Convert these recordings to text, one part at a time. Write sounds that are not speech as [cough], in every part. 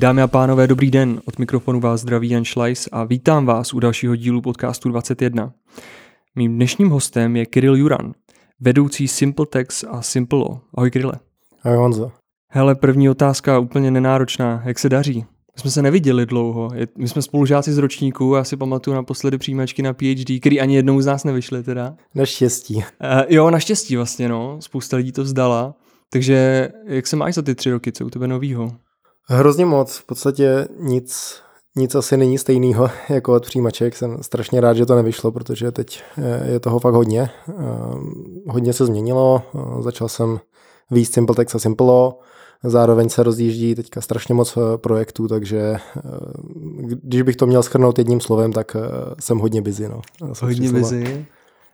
Dámy a pánové, dobrý den. Od mikrofonu vás zdraví Jan Schleis a vítám vás u dalšího dílu podcastu 21. Mým dnešním hostem je Kirill Juran, vedoucí SimpleTex a Simplelo. Ahoj Kirile. Ahoj Honzo. Hele, první otázka úplně nenáročná. Jak se daří? My jsme se neviděli dlouho. My jsme spolužáci z ročníku, já si pamatuju naposledy přijímačky na PhD, který ani jednou z nás nevyšly teda. Naštěstí. Uh, jo, naštěstí vlastně, no. Spousta lidí to zdala. Takže jak se máš za ty tři roky, co u tebe novýho? Hrozně moc, v podstatě nic, nic asi není stejného [laughs] jako od přijímaček. Jsem strašně rád, že to nevyšlo, protože teď eh, je toho fakt hodně. Eh, hodně se změnilo, eh, začal jsem víc SimpleText a Simplelo, zároveň se rozjíždí teďka strašně moc projektů, takže když bych to měl schrnout jedním slovem, tak jsem hodně busy. No. Hodně busy.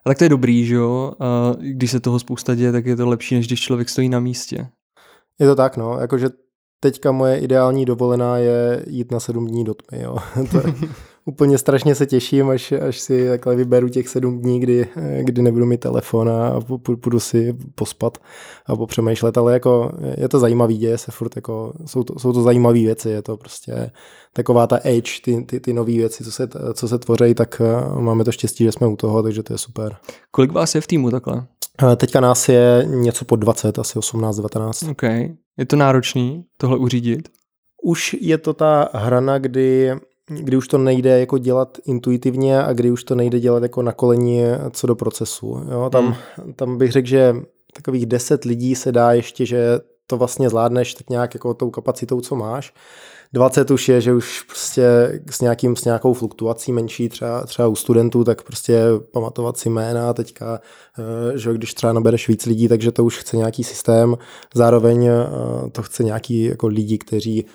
A tak to je dobrý, že jo? A když se toho spousta děje, tak je to lepší, než když člověk stojí na místě. Je to tak, no. Jakože teďka moje ideální dovolená je jít na sedm dní do tmy, jo. [laughs] to je, [laughs] úplně strašně se těším, až, až si takhle vyberu těch sedm dní, kdy, kdy nebudu mít telefon a půjdu si pospat a popřemýšlet, ale jako je to zajímavý, děje se furt, jako, jsou, to, jsou to zajímavé věci, je to prostě taková ta age, ty, ty, ty nové věci, co se, co se tvoří, tak eh, máme to štěstí, že jsme u toho, takže to je super. Kolik vás je v týmu takhle? Eh, teďka nás je něco pod 20, asi 18-19. OK. Je to náročný tohle uřídit? Už je to ta hrana, kdy kdy už to nejde jako dělat intuitivně a kdy už to nejde dělat jako na koleni co do procesu. Jo, tam, hmm. tam bych řekl, že takových deset lidí se dá ještě, že to vlastně zvládneš tak nějak jako tou kapacitou, co máš. 20 už je, že už prostě s, nějakým, s nějakou fluktuací menší, třeba, třeba u studentů, tak prostě pamatovat si jména teďka, eh, že když třeba nabereš víc lidí, takže to už chce nějaký systém, zároveň eh, to chce nějaký jako lidi, kteří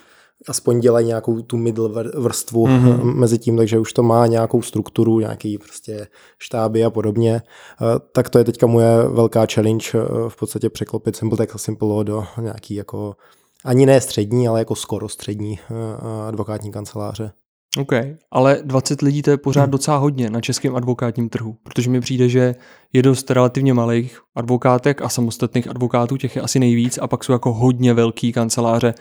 aspoň dělají nějakou tu middle vrstvu mm-hmm. mezi tím, takže už to má nějakou strukturu, nějaký prostě štáby a podobně. Eh, tak to je teďka moje velká challenge v podstatě překlopit SimpleText a Simple do nějaký jako ani ne střední, ale jako skoro střední advokátní kanceláře. OK, ale 20 lidí to je pořád hmm. docela hodně na českém advokátním trhu, protože mi přijde, že je dost relativně malých advokátek a samostatných advokátů, těch je asi nejvíc a pak jsou jako hodně velký kanceláře,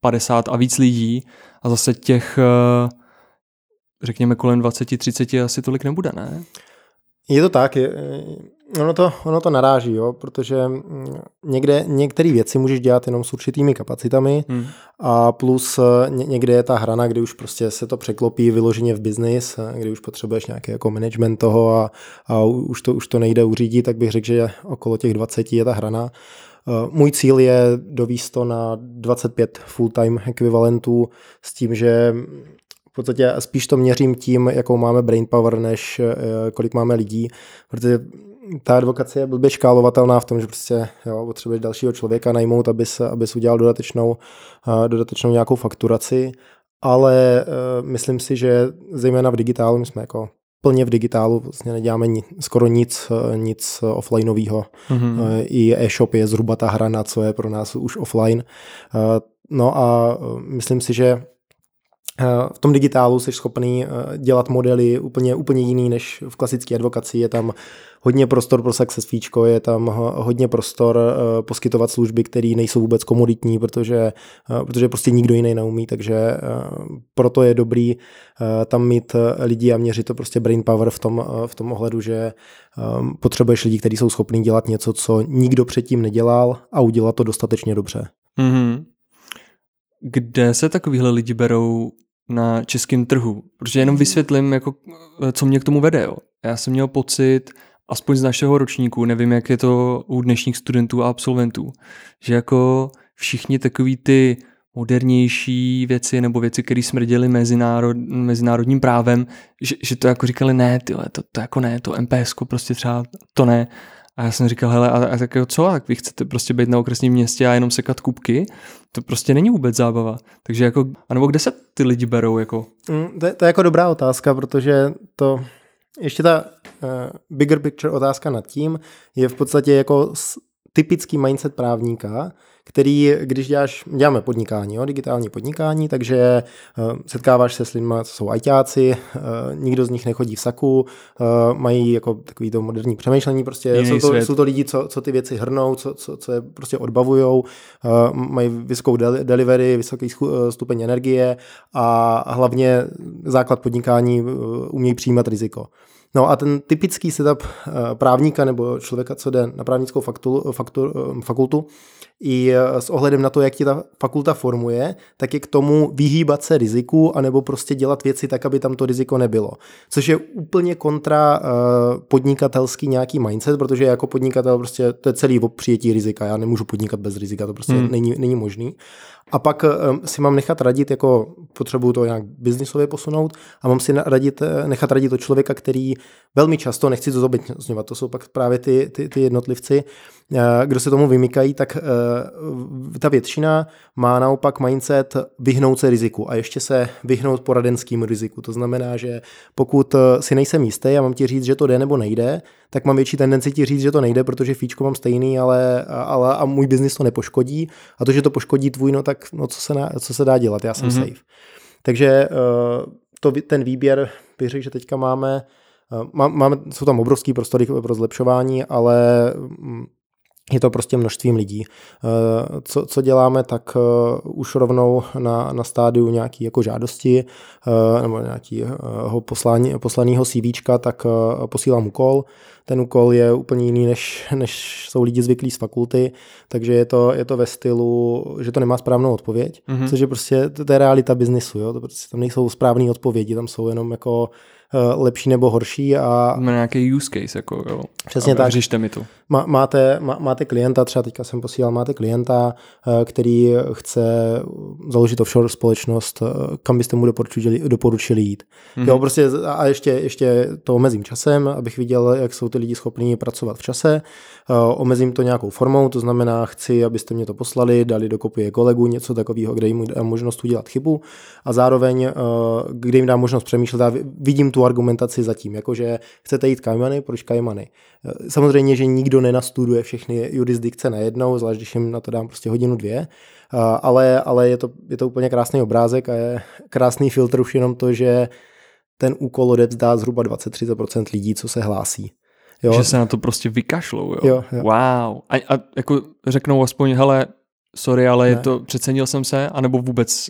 50 a víc lidí a zase těch eh, řekněme kolem 20-30 asi tolik nebude, ne? Je to tak, je, ono, to, ono to naráží, jo, protože mm, někde, některé věci můžeš dělat jenom s určitými kapacitami hmm. a plus eh, ně, někde je ta hrana, kdy už prostě se to překlopí vyloženě v biznis, eh, kdy už potřebuješ nějaký jako management toho a, a už, to, už to nejde uřídit, tak bych řekl, že okolo těch 20 je ta hrana. Eh, můj cíl je dovíst to na 25 full-time ekvivalentů s tím, že v podstatě spíš to měřím tím, jakou máme brain power, než kolik máme lidí, protože ta advokace je blbě škálovatelná v tom, že prostě jo, potřebuješ dalšího člověka najmout, abys, abys udělal dodatečnou, uh, dodatečnou nějakou fakturaci, ale uh, myslím si, že zejména v digitálu, my jsme jako plně v digitálu, vlastně neděláme ni, skoro nic, nic offlineového. Mm-hmm. I e-shop je zhruba ta hrana, co je pro nás už offline. No a myslím si, že v tom digitálu jsi schopný dělat modely úplně, úplně jiný než v klasické advokaci. Je tam hodně prostor pro success fíčko, je tam hodně prostor eh, poskytovat služby, které nejsou vůbec komoditní, protože, eh, protože prostě nikdo jiný neumí, takže eh, proto je dobrý tam mít lidi a měřit to prostě brain power v tom, v tom ohledu, že potřebuješ lidi, kteří jsou schopní dělat něco, co nikdo předtím nedělal a udělat to dostatečně dobře. Mm-hmm. Kde se takovýhle lidi berou na českém trhu? Protože jenom vysvětlím, jako, co mě k tomu vede. Jo. Já jsem měl pocit, aspoň z našeho ročníku, nevím, jak je to u dnešních studentů a absolventů, že jako všichni takový ty modernější věci nebo věci, které smrděly mezinárod, mezinárodním právem, že, že to jako říkali ne, tyhle, to, to jako ne, to MPS prostě třeba to ne. A já jsem říkal, hele, a, a tak jo, co, a vy chcete prostě být na okresním městě a jenom sekat kubky? To prostě není vůbec zábava. Takže jako, anebo kde se ty lidi berou? Jako? Mm, to, je, to je jako dobrá otázka, protože to ještě ta uh, bigger picture otázka nad tím je v podstatě jako typický mindset právníka, který, když děláš, děláme podnikání, jo, digitální podnikání, takže uh, setkáváš se s lidmi, co jsou ajťáci, uh, nikdo z nich nechodí v saku, uh, mají jako takový to moderní přemýšlení, prostě jsou to, jsou to lidi, co, co ty věci hrnou, co, co, co je prostě odbavujou, uh, mají vysokou del- delivery, vysoký stupeň energie a hlavně základ podnikání uh, umějí přijímat riziko. No a ten typický setup právníka nebo člověka, co jde na právnickou faktulu, faktu, fakultu, i eh, s ohledem na to, jak ti ta fakulta formuje, tak je k tomu vyhýbat se riziku anebo prostě dělat věci tak, aby tam to riziko nebylo. Což je úplně kontra podnikatelský nějaký mindset, protože jako podnikatel prostě to je celý o přijetí rizika. Já nemůžu podnikat bez rizika, to prostě hmm. není, není možný. A pak si mám nechat radit, jako potřebuju to nějak biznisově posunout a mám si radit, nechat radit od člověka, který velmi často, nechci to zobecňovat, to jsou pak právě ty, ty, ty jednotlivci, uh, kdo se tomu vymykají, tak uh, ta většina má naopak mindset vyhnout se riziku a ještě se vyhnout poradenským riziku. To znamená, že pokud si nejsem jistý a mám ti říct, že to jde nebo nejde, tak mám větší tendenci ti říct, že to nejde, protože fíčko mám stejný, ale, ale a můj biznis to nepoškodí. A to, že to poškodí tvůj, no tak no, co, se na, co se dá dělat, já jsem mm-hmm. safe. Takže to, ten výběr, bych řekl, že teďka máme, máme, jsou tam obrovský prostory pro zlepšování, ale mm, je to prostě množstvím lidí. Eh, co, co děláme, tak už rovnou na, na stádiu nějaký jako žádosti nebo nějakého poslání, poslaného CVčka, tak posílám úkol, ten úkol je úplně jiný, než, než jsou lidi zvyklí z fakulty, takže je to, je to ve stylu, že to nemá správnou odpověď, mm-hmm. což je prostě, to, to je realita biznisu, jo? To prostě, tam nejsou správné odpovědi, tam jsou jenom jako uh, lepší nebo horší a... Má nějaký use case, jako jo. Přesně tak. Řešte mi to. Má, máte, má, máte klienta, třeba teďka jsem posílal, máte klienta, uh, který chce založit offshore společnost, uh, kam byste mu doporučili, doporučili jít. Mm-hmm. Jo, prostě a ještě, ještě to omezím časem, abych viděl, jak jsou ty lidi schopní pracovat v čase. Eh, omezím to nějakou formou, to znamená, chci, abyste mě to poslali, dali do kopie kolegu, něco takového, kde jim dám možnost udělat chybu a zároveň, eh, kde jim dám možnost přemýšlet a vidím tu argumentaci zatím, jakože chcete jít Kajmany, proč Kajmany? Eh, samozřejmě, že nikdo nenastuduje všechny jurisdikce najednou, zvlášť když jim na to dám prostě hodinu, dvě, ale, ale je, to, je to úplně krásný obrázek a je krásný filtr už jenom to, že ten úkol odevzdá zhruba 20-30% lidí, co se hlásí. Jo. Že se na to prostě vykašlou, jo. jo, jo. Wow. A, a jako řeknou aspoň, hele, sorry, ale ne. je to, přecenil jsem se, anebo vůbec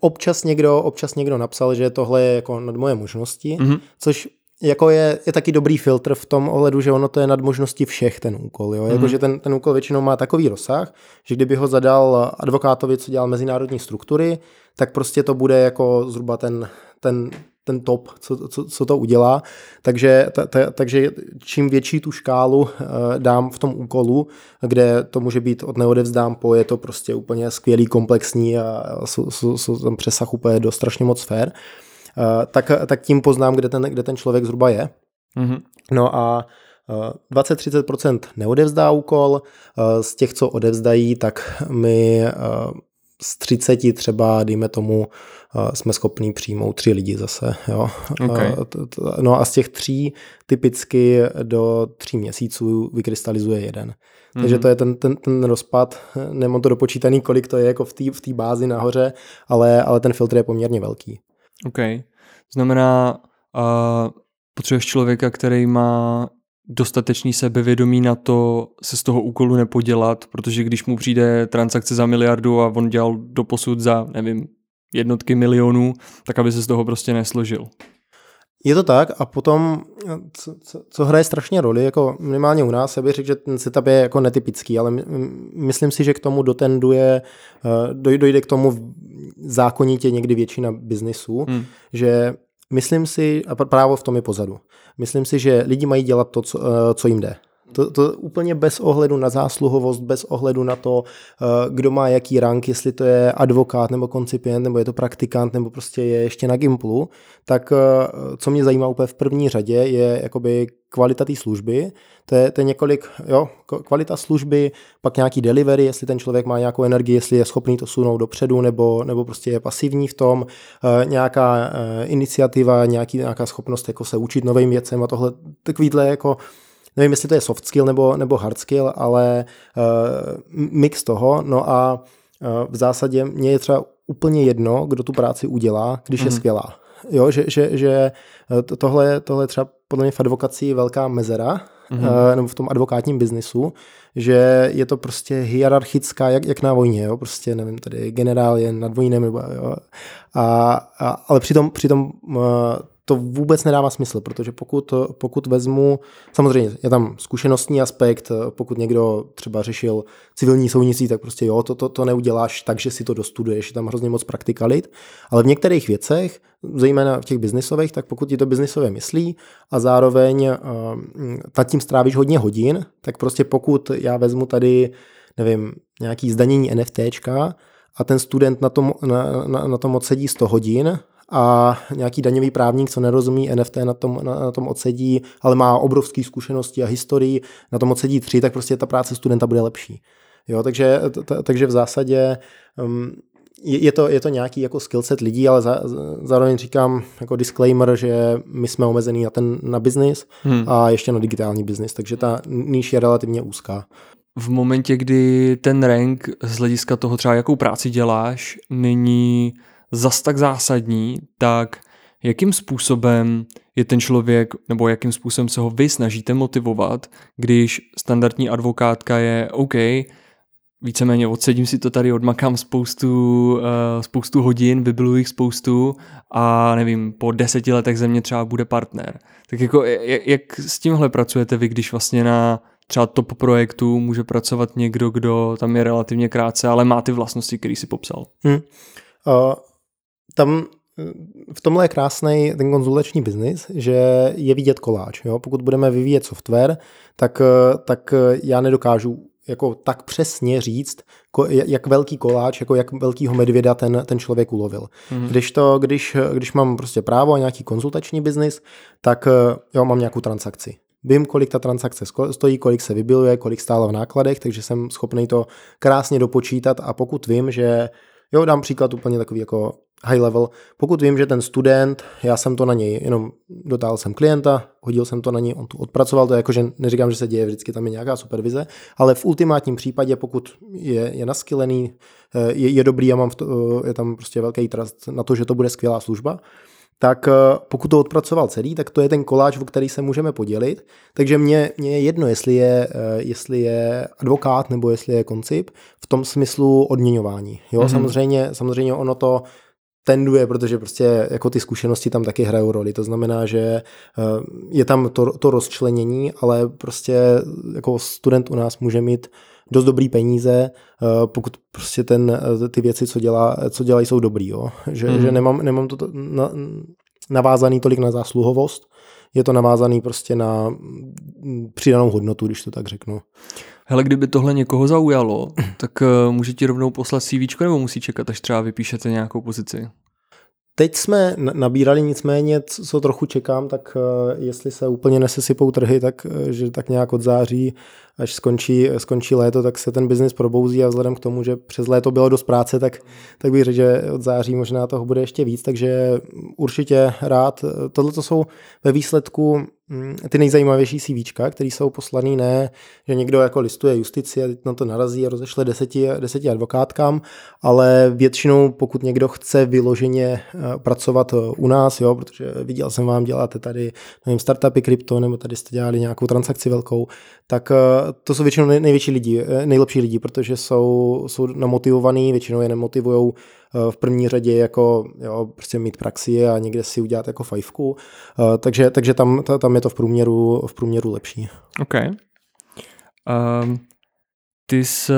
Občas někdo, občas někdo napsal, že tohle je jako nad moje možnosti, mm-hmm. což jako je, je taky dobrý filtr v tom ohledu, že ono to je nad možností všech ten úkol. Jo? Mm-hmm. Jakože ten, ten úkol většinou má takový rozsah, že kdyby ho zadal advokátovi, co dělal mezinárodní struktury, tak prostě to bude jako zhruba ten, ten ten top, co, co, co to udělá. Takže, ta, ta, takže čím větší tu škálu uh, dám v tom úkolu, kde to může být od neodevzdám po, je to prostě úplně skvělý, komplexní a jsou, jsou, jsou tam přesah úplně do strašně moc sfér, uh, tak, tak tím poznám, kde ten, kde ten člověk zhruba je. Mm-hmm. No a 20-30% eh, neodevzdá úkol, z těch, co odevzdají, tak my z 30 třeba, dejme tomu, jsme schopní přijmout tři lidi zase. Jo. Okay. No a z těch tří typicky do tří měsíců vykrystalizuje jeden. Mm-hmm. Takže to je ten, ten, ten rozpad, nemám to dopočítaný, kolik to je jako v té v bázi nahoře, ale, ale ten filtr je poměrně velký. OK. Znamená, uh, potřebuješ člověka, který má dostatečný sebevědomí na to se z toho úkolu nepodělat, protože když mu přijde transakce za miliardu a on dělal do posud za, nevím, jednotky milionů, tak aby se z toho prostě nesložil. Je to tak a potom, co, co, co hraje strašně roli, jako minimálně u nás, já bych řekl, že ten setup je jako netypický, ale my, myslím si, že k tomu dotenduje, eh, dojde k tomu zákonitě někdy většina biznisů, hmm. že myslím si, a právo v tom je pozadu, myslím si, že lidi mají dělat to, co, eh, co jim jde. To, to úplně bez ohledu na zásluhovost, bez ohledu na to, eh, kdo má jaký rank, jestli to je advokát nebo koncipient, nebo je to praktikant, nebo prostě je ještě na Gimplu, tak eh, co mě zajímá úplně v první řadě je jakoby kvalita té služby, to je, to je několik, jo, kvalita služby, pak nějaký delivery, jestli ten člověk má nějakou energii, jestli je schopný to sunout dopředu, nebo, nebo prostě je pasivní v tom, e, nějaká iniciativa, nějaký, nějaká schopnost jako se učit novým věcem a tohle, takovýhle jako nevím, jestli to je soft skill nebo, nebo hard skill, ale uh, mix toho, no a uh, v zásadě mě je třeba úplně jedno, kdo tu práci udělá, když mm-hmm. je mhm. skvělá. Jo, že, že, že tohle, tohle třeba podle mě v advokaci velká mezera, mm-hmm. nebo v tom advokátním biznisu, že je to prostě hierarchická, jak, jak na vojně, jo? prostě nevím, tady generál je nad vojnem, nebo, jo? A, a, ale přitom, přitom to vůbec nedává smysl, protože pokud, pokud vezmu, samozřejmě je tam zkušenostní aspekt, pokud někdo třeba řešil civilní soudnictví, tak prostě jo, to, to, to neuděláš tak, že si to dostuduješ, je tam hrozně moc praktikalit, ale v některých věcech, zejména v těch biznisových, tak pokud ti to biznisové myslí a zároveň uh, nad tím strávíš hodně hodin, tak prostě pokud já vezmu tady, nevím, nějaký zdanění NFTčka, a ten student na tom, na, na, na tom odsedí 100 hodin a nějaký daňový právník, co nerozumí NFT, na tom, na, na tom odsedí, ale má obrovské zkušenosti a historii, na tom odsedí tři, tak prostě ta práce studenta bude lepší. Jo, takže, t, takže v zásadě um, je, je, to, je to nějaký jako skillset lidí, ale za, zároveň říkám jako disclaimer, že my jsme omezený na ten na biznis hmm. a ještě na digitální biznis, takže ta níž je relativně úzká. V momentě, kdy ten rank z hlediska toho třeba jakou práci děláš, není zas tak zásadní, tak jakým způsobem je ten člověk, nebo jakým způsobem se ho vy snažíte motivovat, když standardní advokátka je OK, víceméně odsedím si to tady, odmakám spoustu, uh, spoustu hodin, vybilu jich spoustu a nevím, po deseti letech ze mě třeba bude partner. Tak jako jak, jak s tímhle pracujete vy, když vlastně na třeba top projektu může pracovat někdo, kdo tam je relativně krátce, ale má ty vlastnosti, který si popsal? Hmm. Uh, tam eh, v tomhle je krásný ten konzultační biznis, že je vidět koláč. Jo? Pokud budeme vyvíjet software, tak, eh, tak eh, já nedokážu jako tak přesně říct, jak velký koláč, jako jak velkýho medvěda ten, ten člověk ulovil. Mm-hmm. Když, to, když, když mám prostě právo a nějaký konzultační biznis, tak jo, mám nějakou transakci. Vím, kolik ta transakce stojí, kolik se vybiluje, kolik stála v nákladech, takže jsem schopný to krásně dopočítat a pokud vím, že Jo, dám příklad úplně takový jako high level. Pokud vím, že ten student, já jsem to na něj, jenom dotáhl jsem klienta, hodil jsem to na něj, on to odpracoval, to je jako, že neříkám, že se děje, vždycky tam je nějaká supervize, ale v ultimátním případě, pokud je, je naskylený, eh, je, je dobrý a mám v to, eh, je tam prostě velký trust na to, že to bude skvělá služba, tak eh, pokud to odpracoval celý, tak to je ten koláč, o který se můžeme podělit. Takže mě, mě je jedno, jestli je, jestli je advokát nebo jestli je koncip v tom smyslu odměňování. Jo, mm-hmm. samozřejmě, samozřejmě ono to tenduje, protože prostě jako ty zkušenosti tam taky hrajou roli. To znamená, že eh, je tam to, to rozčlenění, ale prostě jako student u nás může mít dost dobrý peníze, eh, pokud prostě ten, eh, ty věci, co, dělá, co dělají, jsou dobrý. Jo? Že, mm. že nemám, nemám to na, navázaný tolik na zásluhovost, je to navázaný prostě na mm, přidanou hodnotu, když to tak řeknu. Hele, kdyby tohle někoho zaujalo, [clears throat] tak uh, může ti rovnou poslat CV nebo musí čekat, až třeba vypíšete nějakou pozici? Teď jsme nabírali nicméně, co trochu čekám, tak jestli se úplně nesesypou trhy, tak že tak nějak od září až skončí, skončí léto, tak se ten biznis probouzí a vzhledem k tomu, že přes léto bylo dost práce, tak, tak bych řekl, že od září možná toho bude ještě víc, takže určitě rád. Tohle to jsou ve výsledku ty nejzajímavější CVčka, které jsou poslaný ne, že někdo jako listuje justici a na to narazí a rozešle deseti, deseti advokátkám, ale většinou pokud někdo chce vyloženě eh, pracovat u nás, jo, protože viděl jsem vám, děláte tady nevím, startupy krypto, nebo tady jste dělali nějakou transakci velkou, tak eh, to jsou většinou největší lidi, eh, nejlepší lidi, protože jsou, jsou namotivovaný, většinou je nemotivujou eh, v první řadě jako jo, prostě mít praxi a někde si udělat jako fajfku, eh, takže, takže tam, tam je to v průměru, v průměru lepší. OK. Um, ty jsi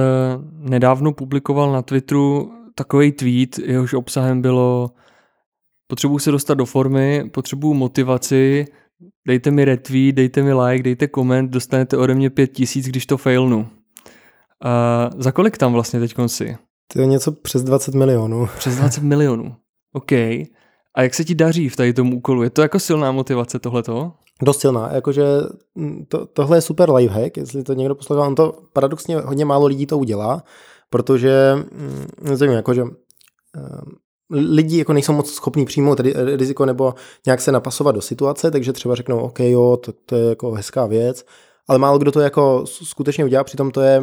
nedávno publikoval na Twitteru takový tweet, jehož obsahem bylo potřebuji se dostat do formy, potřebuji motivaci, dejte mi retweet, dejte mi like, dejte koment, dostanete ode mě pět tisíc, když to failnu. A za kolik tam vlastně teď si? To je něco přes 20 milionů. Přes 20 milionů. OK. A jak se ti daří v tady tomu úkolu? Je to jako silná motivace tohleto? Dost silná, jakože mm, to, tohle je super lifehack, jestli to někdo poslouchá, on to paradoxně hodně málo lidí to udělá, protože, mm, nevím, jakože lidi jako nejsou moc schopní přijmout riziko nebo nějak se napasovat do situace, takže třeba řeknou, OK, jo, to, to je jako hezká věc, ale málo kdo to jako skutečně udělá, přitom to je,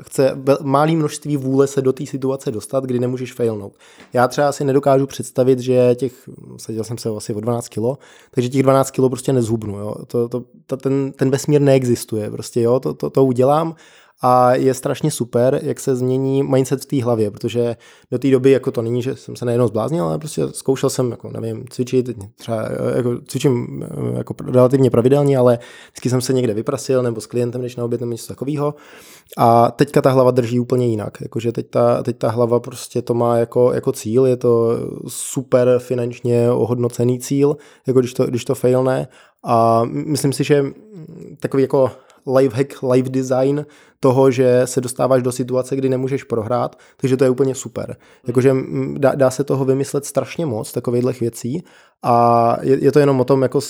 chce malý množství vůle se do té situace dostat, kdy nemůžeš failnout. Já třeba si nedokážu představit, že těch, seděl jsem se asi o 12 kilo, takže těch 12 kilo prostě nezhubnu, jo. To, to, to, ten, ten vesmír neexistuje, prostě jo, to, to, to udělám a je strašně super, jak se změní mindset v té hlavě, protože do té doby jako to není, že jsem se nejenom zbláznil, ale prostě zkoušel jsem, jako nevím, cvičit, třeba jako cvičím jako relativně pravidelně, ale vždycky jsem se někde vyprasil nebo s klientem, než na oběd nebo něco takového. A teďka ta hlava drží úplně jinak, jakože teď ta, teď ta hlava prostě to má jako, jako cíl, je to super finančně ohodnocený cíl, jako když to, když to failne a myslím si, že takový jako life hack, life design toho, že se dostáváš do situace, kdy nemůžeš prohrát, takže to je úplně super. Jakože dá, dá se toho vymyslet strašně moc, takovýchhle věcí a je, je to jenom o tom jako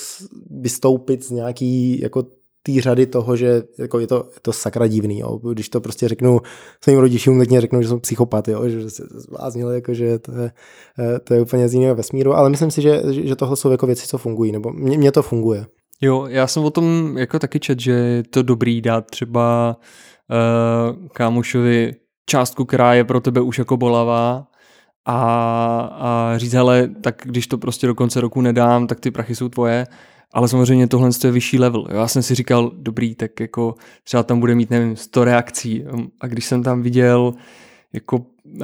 vystoupit z nějaký jako té řady toho, že jako je, to, je to sakra divný. Jo. Když to prostě řeknu svým rodičům, tak mě řeknou, že jsem psychopat, jo, že se zbláznili, jako, že to je, eh, to je úplně z jiného vesmíru, ale myslím si, že, že tohle jsou jako věci, co fungují, nebo mně to funguje. Jo, já jsem o tom jako taky čet, že je to dobrý dát třeba uh, kámošovi částku, která je pro tebe už jako bolavá a, a říct, hele, tak když to prostě do konce roku nedám, tak ty prachy jsou tvoje, ale samozřejmě tohle je vyšší level. Já jsem si říkal, dobrý, tak jako třeba tam bude mít, nevím, 100 reakcí a když jsem tam viděl jako uh,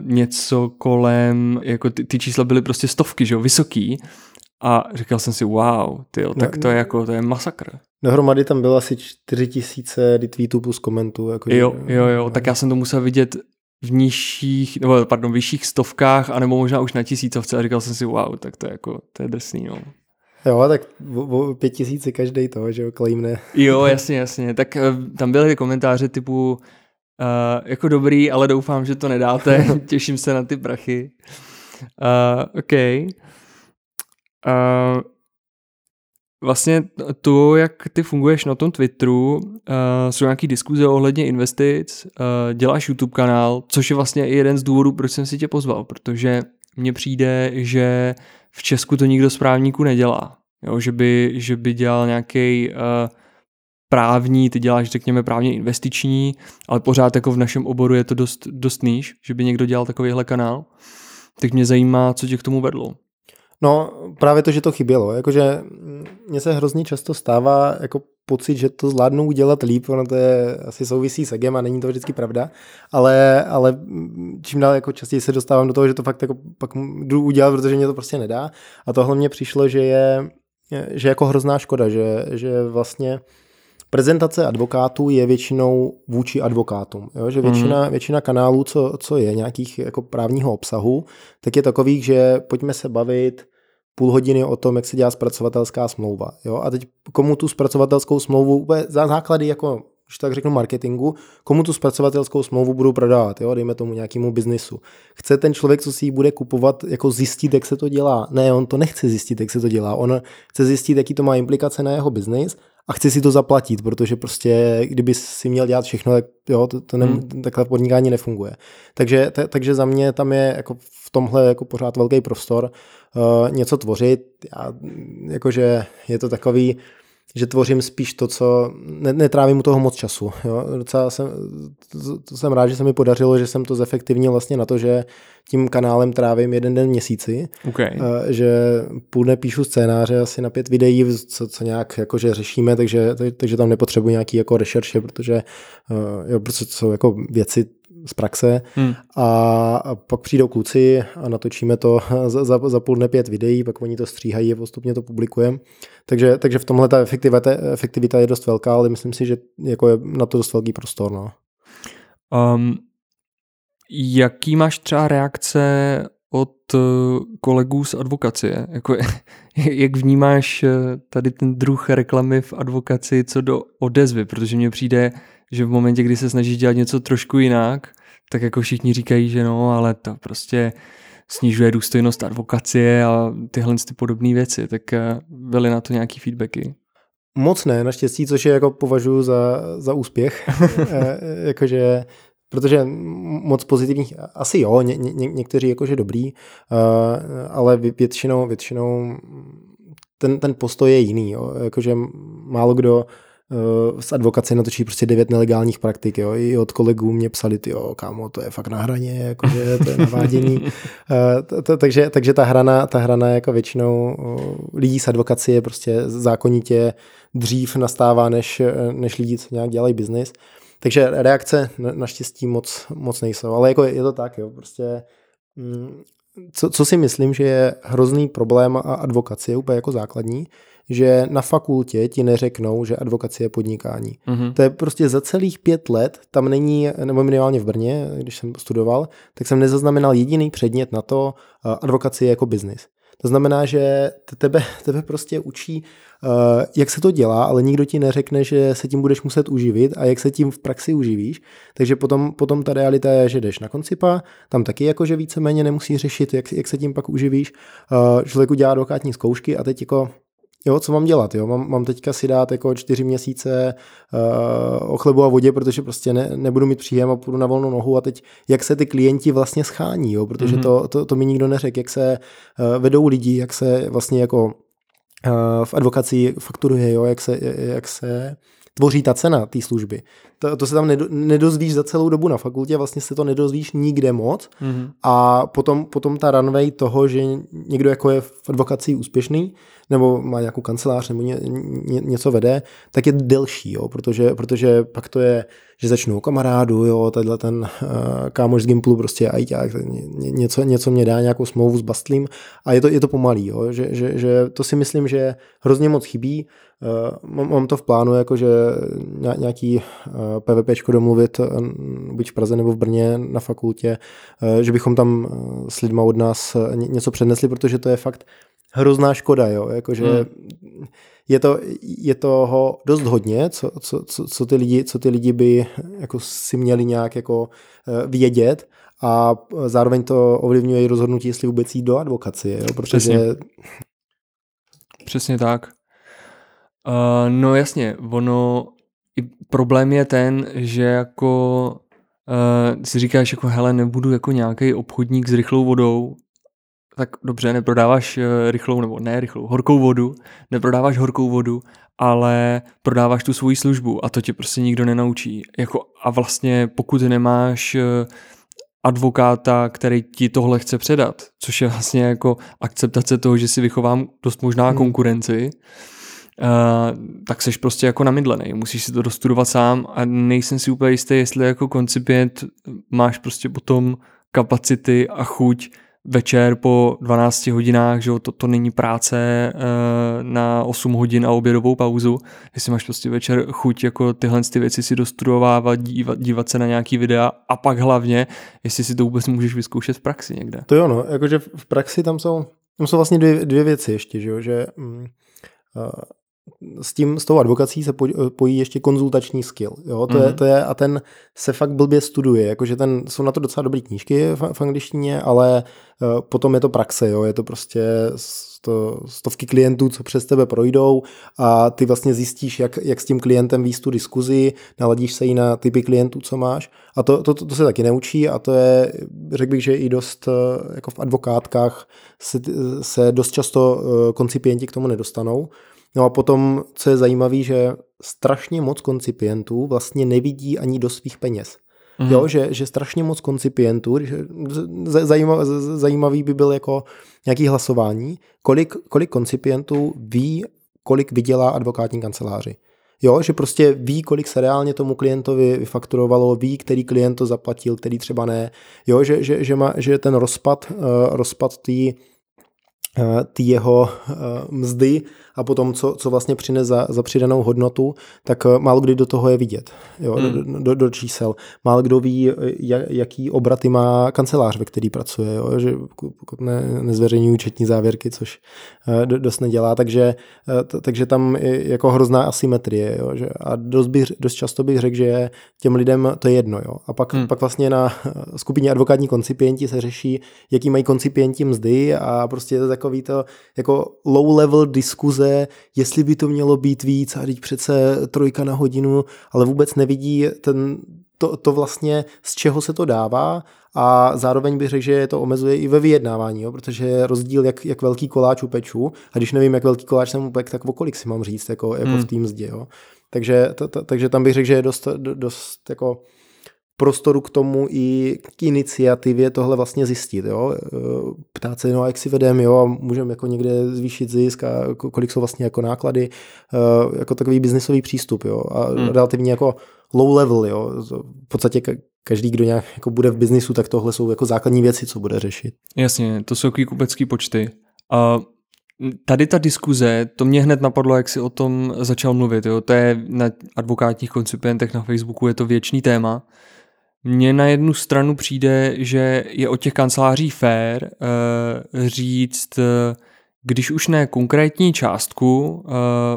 něco kolem, jako ty, ty čísla byly prostě stovky, že jo, vysoký, a říkal jsem si, wow, tyjo, tak to je jako, to je masakr. Dohromady tam bylo asi 4000 retweetů plus komentů. Jako jo, jo, jo, tak já jsem to musel vidět v nižších, nebo pardon, vyšších stovkách, anebo možná už na tisícovce a říkal jsem si, wow, tak to je jako, to je drsný, no. Jo, tak o pět tisíci každý to, že jo, claimne. Jo, jasně, jasně. Tak uh, tam byly komentáře typu, uh, jako dobrý, ale doufám, že to nedáte, [laughs] těším se na ty prachy. Uh, OK. Uh, vlastně to, jak ty funguješ na tom Twitteru, uh, jsou nějaký diskuze ohledně investic, uh, děláš YouTube kanál, což je vlastně i jeden z důvodů, proč jsem si tě pozval, protože mně přijde, že v Česku to nikdo z právníků nedělá. Jo, že, by, že by dělal nějaký uh, právní, ty děláš, řekněme, právně investiční, ale pořád jako v našem oboru je to dost, dost níž, že by někdo dělal takovýhle kanál. Tak mě zajímá, co tě k tomu vedlo. No, právě to, že to chybělo. Jakože mně se hrozně často stává jako pocit, že to zvládnu udělat líp, ono to je asi souvisí s egem a není to vždycky pravda, ale, ale čím dál jako častěji se dostávám do toho, že to fakt jako pak jdu udělat, protože mě to prostě nedá a tohle mě přišlo, že je, že jako hrozná škoda, že, že vlastně prezentace advokátů je většinou vůči advokátům. Jo? Že většina, mm. většina kanálů, co, co je nějakých jako právního obsahu, tak je takových, že pojďme se bavit půl hodiny o tom, jak se dělá zpracovatelská smlouva. Jo? A teď komu tu zpracovatelskou smlouvu, za základy jako když tak řeknu marketingu, komu tu zpracovatelskou smlouvu budou prodávat, jo, dejme tomu nějakému biznisu. Chce ten člověk, co si ji bude kupovat, jako zjistit, jak se to dělá. Ne, on to nechce zjistit, jak se to dělá. On chce zjistit, jaký to má implikace na jeho biznis a chci si to zaplatit, protože prostě kdyby si měl dělat všechno, tak jo, to, to ne, hmm. takhle podnikání nefunguje. Takže, t- takže za mě tam je jako tomhle jako pořád velký prostor uh, něco tvořit. Já, jakože je to takový, že tvořím spíš to, co ne, netrávím u toho moc času. Jo. Docela jsem, to, to jsem rád, že se mi podařilo, že jsem to zefektivnil vlastně na to, že tím kanálem trávím jeden den měsíci, okay. že půl dne píšu scénáře asi na pět videí, co, co nějak jakože řešíme, takže, takže tam nepotřebuji nějaký jako rešerše, protože jo, protože to jsou jako věci praxe hmm. a, pak přijdou kluci a natočíme to za, za, za půl dne pět videí, pak oni to stříhají a postupně to publikujeme. Takže, takže v tomhle ta efektivita, efektivita je dost velká, ale myslím si, že jako je na to dost velký prostor. No. Um, jaký máš třeba reakce od eh, kolegů z advokacie? Jako, [laughs] jak vnímáš eh, tady ten druh reklamy v advokaci co do odezvy? Protože mně přijde, že v momentě, kdy se snažíš dělat něco trošku jinak, tak jako všichni říkají, že no, ale to prostě snižuje důstojnost advokacie a tyhle ty podobné věci. Tak eh, byly na to nějaký feedbacky? Moc ne, naštěstí, což je jako považuji za, za úspěch. [laughs] jakože protože moc pozitivních, asi jo, ně, ně, někteří jakože dobrý, uh, ale většinou, většinou ten, ten postoj je jiný, jo. jakože málo kdo z advokace natočí prostě devět nelegálních praktik, jo. I od kolegů mě psali, ty jo, kámo, to je fakt na hraně, jakože to je navádění. [laughs] takže, takže ta hrana, ta hrana jako většinou lidí z advokacie je prostě zákonitě dřív nastává, než, než lidi, co nějak dělají biznis. Takže reakce naštěstí moc, moc nejsou, ale jako je to tak, jo, prostě mm, co, co si myslím, že je hrozný problém a advokacie, úplně jako základní, že na fakultě ti neřeknou, že advokacie je podnikání. Mm-hmm. To je prostě za celých pět let, tam není, nebo minimálně v Brně, když jsem studoval, tak jsem nezaznamenal jediný předmět na to advokacie jako biznis. To znamená, že tebe, [laughs] tebe prostě učí, uh, jak se to dělá, ale nikdo ti neřekne, že se tím budeš muset uživit a jak se tím v praxi uživíš. Takže potom, potom ta realita je, že jdeš na koncipa, tam taky jakože víceméně nemusí řešit, jak, jak se tím pak uživíš. Uh, člověk udělá advokátní zkoušky a teď jako jo, co mám dělat, jo, mám, mám teďka si dát jako čtyři měsíce uh, o chlebu a vodě, protože prostě ne, nebudu mít příjem a půjdu na volnou nohu a teď jak se ty klienti vlastně schání, jo, protože mm-hmm. to, to, to mi nikdo neřekl, jak se uh, vedou lidi, jak se vlastně jako uh, v advokaci fakturuje, jo, jak se, jak se tvoří ta cena té služby. To, to se tam nedozvíš za celou dobu na fakultě, vlastně se to nedozvíš nikde moc mm-hmm. a potom, potom ta runway toho, že někdo jako je v advokaci úspěšný, nebo má nějakou kancelář, nebo ně, ně, něco vede, tak je delší, jo, protože, protože pak to je, že začnu kamarádu, jo, tadyhle ten uh, kámoš z Gimplu prostě ajťák, něco, něco mě dá, nějakou smlouvu s Bastlím. A je to, je to pomalý, jo, že, že, že to si myslím, že hrozně moc chybí, Uh, mám to v plánu, jakože nějaký uh, PVPčko domluvit, uh, buď v Praze nebo v Brně na fakultě, že bychom tam s lidma od nás něco přednesli, protože to je fakt hrozná škoda, jo, jakože hmm. je, to, je toho dost hodně, co, co, co, co, ty lidi, co ty lidi by jako si měli nějak jako eh, vědět a zároveň to ovlivňuje i rozhodnutí, jestli vůbec jít do advokacie, jo, protože... Přesně, Přesně tak. Uh, no jasně, ono, i problém je ten, že jako uh, si říkáš jako hele, nebudu jako nějaký obchodník s rychlou vodou, tak dobře, neprodáváš eh, rychlou, nebo ne rychlou, horkou vodu, neprodáváš horkou vodu, ale prodáváš tu svoji službu a to tě prostě nikdo nenaučí. Jako, a vlastně pokud nemáš eh, advokáta, který ti tohle chce předat, což je vlastně jako akceptace toho, že si vychovám dost možná hmm. konkurenci, Uh, tak seš prostě jako namydlený, musíš si to dostudovat sám a nejsem si úplně jistý, jestli jako koncipient máš prostě potom kapacity a chuť večer po 12 hodinách, že to, to není práce e, na 8 hodin a obědovou pauzu, jestli máš prostě večer chuť jako tyhle ty věci si dostudovávat, dívat, dívat se na nějaký videa a pak hlavně, jestli si to vůbec můžeš vyzkoušet v praxi někde. To jo, no, jakože v praxi tam jsou, tam jsou vlastně dvě, dvě věci ještě, že jo, že mm, uh, s tím, s tou advokací se pojí ještě konzultační skill. Jo? To, mm-hmm. je, mhm. to je, a ten se fakt blbě studuje. Jakože ten, jsou na to docela dobré knížky v, v angličtině, ale uh, potom je to praxe. Jo? Je to prostě sto, stovky klientů, co přes tebe projdou a ty vlastně zjistíš, jak, jak s tím klientem víc tu diskuzi, naladíš se i na typy klientů, co máš. A to, to, to, to se taky neučí a to je, řekl bych, že i dost eh, jako v advokátkách se, se dost často uh, koncipienti k tomu nedostanou. No a potom, co je zajímavé, že strašně moc koncipientů vlastně nevidí ani do svých peněz. Mm. Jo, že, že strašně moc koncipientů, zajímavý, zajímavý by byl jako nějaký hlasování, kolik, kolik koncipientů ví, kolik vydělá advokátní kanceláři. Jo, že prostě ví, kolik se reálně tomu klientovi vyfakturovalo, ví, který klient to zaplatil, který třeba ne. Jo, že, že, že, má, že ten rozpad, uh, rozpad té uh, jeho uh, mzdy a potom, co, co vlastně přines za, za přidanou hodnotu, tak eh, málo kdy do toho je vidět, jo, hmm. do, do, do čísel. Málo kdo ví, eh, jak, jaký obraty má kancelář, ve který pracuje, jo, že pokud ne, nezveřejní účetní závěrky, což uh, dost nedělá, takže, t, takže tam je jako hrozná asymetrie, jo, že, a dost, bych, dost často bych řekl, že těm lidem to je jedno, jo. A pak, hmm. pak vlastně na skupině advokátní koncipienti se řeší, jaký mají koncipienti mzdy a prostě je to takový to jako low level diskuze diskuze, jestli by to mělo být víc a teď přece trojka na hodinu, ale vůbec nevidí ten, to, to vlastně, z čeho se to dává a zároveň bych řekl, že to omezuje i ve vyjednávání, jo, protože je rozdíl, jak, jak velký koláč upeču a když nevím, jak velký koláč jsem upek, tak o kolik si mám říct, jako, jako hmm. v tým zdě. Jo. Takže, to, to, takže tam bych řekl, že je dost, dost jako prostoru k tomu i k iniciativě tohle vlastně zjistit. Jo? Ptát se, no a jak si vedeme, jo, a můžeme jako někde zvýšit zisk a kolik jsou vlastně jako náklady, e, jako takový biznisový přístup, jo, a hmm. relativně jako low level, jo. V podstatě každý, kdo nějak jako bude v biznisu, tak tohle jsou jako základní věci, co bude řešit. Jasně, to jsou takový kupecký počty. A tady ta diskuze, to mě hned napadlo, jak si o tom začal mluvit. Jo? To je na advokátních koncipientech na Facebooku, je to věčný téma. Mně na jednu stranu přijde, že je od těch kanceláří fair uh, říct, uh, když už ne konkrétní částku, uh,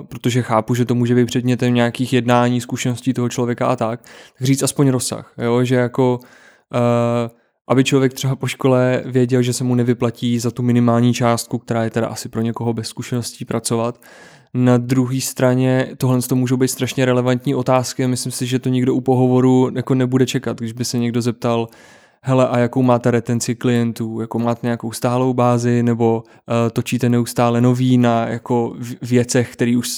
protože chápu, že to může být předmětem nějakých jednání, zkušeností toho člověka a tak, tak říct aspoň rozsah, jo? že jako uh, aby člověk třeba po škole věděl, že se mu nevyplatí za tu minimální částku, která je teda asi pro někoho bez zkušeností pracovat. Na druhé straně tohle to můžou být strašně relevantní otázky myslím si, že to nikdo u pohovoru jako nebude čekat, když by se někdo zeptal, hele a jakou máte retenci klientů, jako máte nějakou stálou bázi nebo uh, točíte neustále nový na jako věcech, které už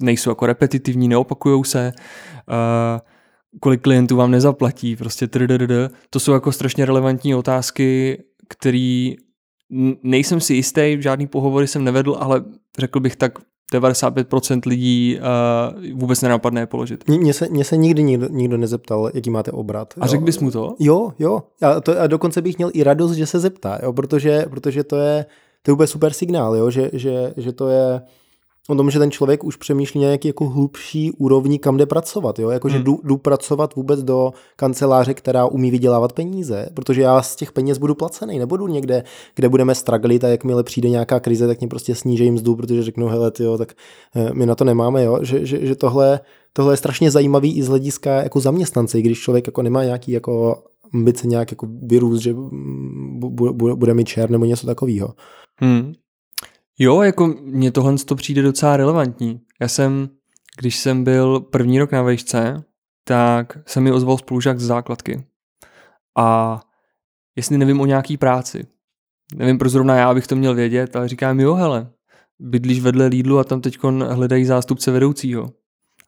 nejsou jako repetitivní, neopakujou se, uh, kolik klientů vám nezaplatí, prostě trdd. To jsou jako strašně relevantní otázky, které nejsem si jistý, žádný pohovory jsem nevedl, ale řekl bych tak 95% lidí uh, vůbec nenapadne je položit. Mně se, mě se nikdy nikdo, nikdo nezeptal, jaký máte obrat. A řekl bys mu to? Jo, jo. A, to, a dokonce bych měl i radost, že se zeptá, jo, protože, protože to je to je úplně super signál, jo, že, že, že to je o tom, že ten člověk už přemýšlí nějaký jako hlubší úrovni, kam jde pracovat. Jo? Jako, hmm. že jdu, jdu, pracovat vůbec do kanceláře, která umí vydělávat peníze, protože já z těch peněz budu placený, nebudu někde, kde budeme straglit a jakmile přijde nějaká krize, tak mě prostě sníží mzdu, protože řeknu, hele, tyjo, tak eh, my na to nemáme, jo? Že, že, že tohle, tohle je strašně zajímavý i z hlediska jako zaměstnance, když člověk jako nemá nějaký jako ambice nějak jako vyrůst, že bude, bude mít čer nebo něco takového. Hmm. Jo, jako mně tohle to přijde docela relevantní. Já jsem, když jsem byl první rok na vejšce, tak se mi ozval spolužák z základky. A jestli nevím o nějaký práci, nevím proč zrovna já bych to měl vědět, ale říkám, jo hele, bydlíš vedle Lidlu a tam teď hledají zástupce vedoucího.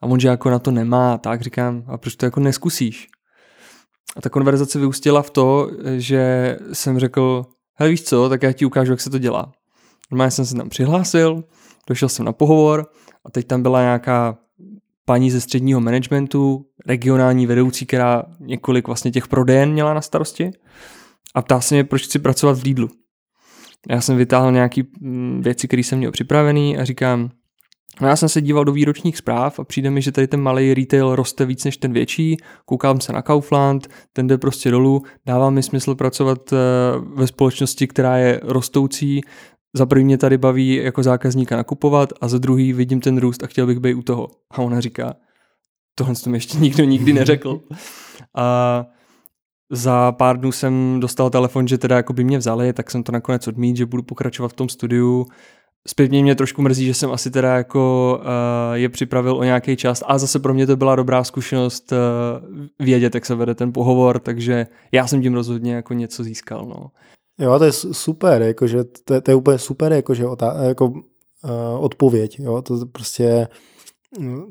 A on, že jako na to nemá, tak říkám, a proč to jako neskusíš? A ta konverzace vyústila v to, že jsem řekl, hej víš co, tak já ti ukážu, jak se to dělá. Normálně jsem se tam přihlásil, došel jsem na pohovor a teď tam byla nějaká paní ze středního managementu, regionální vedoucí, která několik vlastně těch prodejen měla na starosti a ptá se mě, proč chci pracovat v Lidlu. Já jsem vytáhl nějaký mm, věci, které jsem měl připravený a říkám, no já jsem se díval do výročních zpráv a přijde mi, že tady ten malý retail roste víc než ten větší, koukám se na Kaufland, ten jde prostě dolů, dává mi smysl pracovat eh, ve společnosti, která je rostoucí, za první mě tady baví jako zákazníka nakupovat a za druhý vidím ten růst a chtěl bych být u toho. A ona říká, tohle mi ještě nikdo nikdy [laughs] neřekl. A za pár dnů jsem dostal telefon, že teda jako by mě vzali, tak jsem to nakonec odmít, že budu pokračovat v tom studiu. Zpětně mě trošku mrzí, že jsem asi teda jako uh, je připravil o nějaký čas a zase pro mě to byla dobrá zkušenost uh, vědět, jak se vede ten pohovor, takže já jsem tím rozhodně jako něco získal. No. Jo, to je super, jakože, to, je, to je úplně super, jakože otá, jako, uh, odpověď, jo, to prostě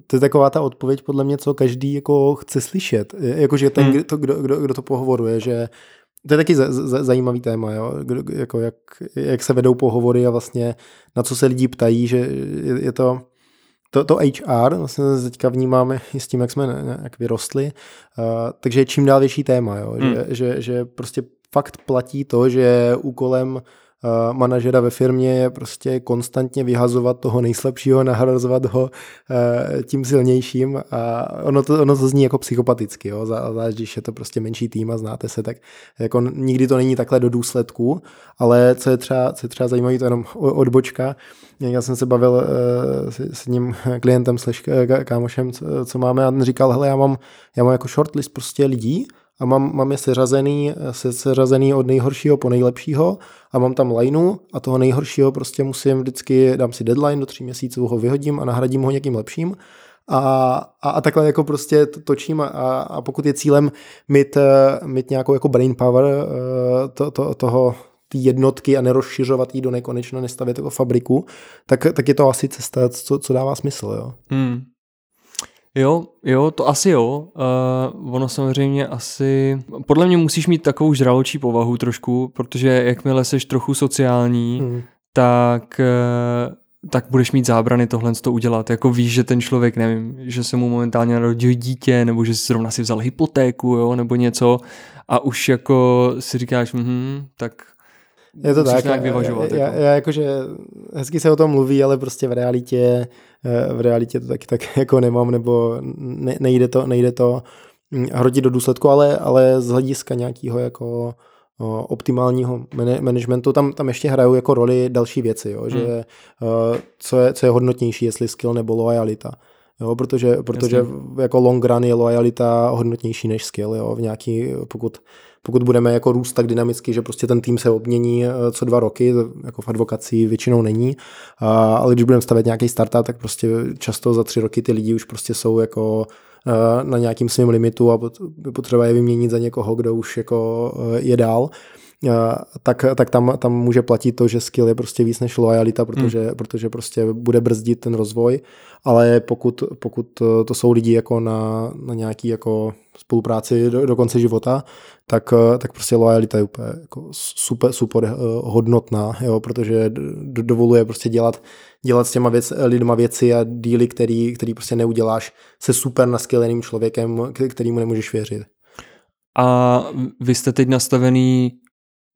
to je taková ta odpověď podle mě, co každý jako chce slyšet, jakože ten, hmm. to, kdo, kdo, kdo to pohovoruje, že to je taky z, z, zajímavý téma, jo? Kdo, jako jak, jak se vedou pohovory a vlastně na co se lidi ptají, že je, je to, to, to HR, vlastně teďka vnímáme i s tím, jak jsme jak vyrostli, uh, takže je čím dál větší téma, jo? Hmm. Že, že, že prostě fakt platí to, že úkolem uh, manažera ve firmě je prostě konstantně vyhazovat toho nejslabšího, [laughs] nahrazovat ho uh, tím silnějším a ono to, ono to zní jako psychopaticky, jo, zvlášť když je to prostě menší tým a znáte se, tak jako nikdy to není takhle do důsledku, ale co je třeba, co je třeba zajímavé, to je jenom odbočka, já jsem se bavil uh, s, s ním [laughs] klientem slash kámošem, co, co máme a on říkal, hele, já mám, já mám jako shortlist prostě lidí, a mám, mám je seřazený, se, seřazený od nejhoršího po nejlepšího a mám tam lineu a toho nejhoršího prostě musím vždycky, dám si deadline, do tří měsíců ho vyhodím a nahradím ho někým lepším a, a, a takhle jako prostě točím a, a pokud je cílem mít, mít nějakou jako brain power eh, to, to, toho ty jednotky a nerozšiřovat ji do nekonečna, nestavět jako fabriku, tak, tak je to asi cesta, co, co dává smysl. Jo. Hmm. Jo, jo, to asi jo. Uh, ono samozřejmě asi... Podle mě musíš mít takovou žraločí povahu trošku, protože jakmile seš trochu sociální, hmm. tak uh, tak budeš mít zábrany tohle to udělat. Jako víš, že ten člověk, nevím, že se mu momentálně narodí dítě, nebo že si zrovna si vzal hypotéku, jo, nebo něco a už jako si říkáš, hm, tak je to tak, nějak vyvažovat. Já, jako. já, já jakože hezky se o tom mluví, ale prostě v realitě, v realitě to taky tak [laughs] jako nemám, nebo ne, nejde to, nejde to hm, hrotit do důsledku, ale, ale z hlediska nějakého jako optimálního managementu, tam, tam ještě hrajou jako roli další věci, jo, hmm. že co je, co je hodnotnější, jestli skill nebo lojalita. Jo, protože, protože jako long run je lojalita hodnotnější než skill, jo, v nějaký, pokud, pokud budeme jako růst tak dynamicky, že prostě ten tým se obmění co dva roky, jako v advokaci většinou není, ale když budeme stavět nějaký startup, tak prostě často za tři roky ty lidi už prostě jsou jako Eh, na nějakým svým limitu a potřeba je vyměnit za někoho, kdo už jako eh, je dál. eh, tak, tak tam, tam může platit to, že skill je prostě víc než lojalita, protože, hmm. protože prostě bude brzdit ten rozvoj, ale pokud, pokud to jsou lidi jako na, na nějaký jako spolupráci do, do konce života, tak, tak prostě lojalita je úplně jako super, super hodnotná, jo, protože dovoluje prostě dělat dělat s těma věc, lidma věci a díly, který, který prostě neuděláš se super naskvěleným člověkem, kterýmu nemůžeš věřit. A vy jste teď nastavený,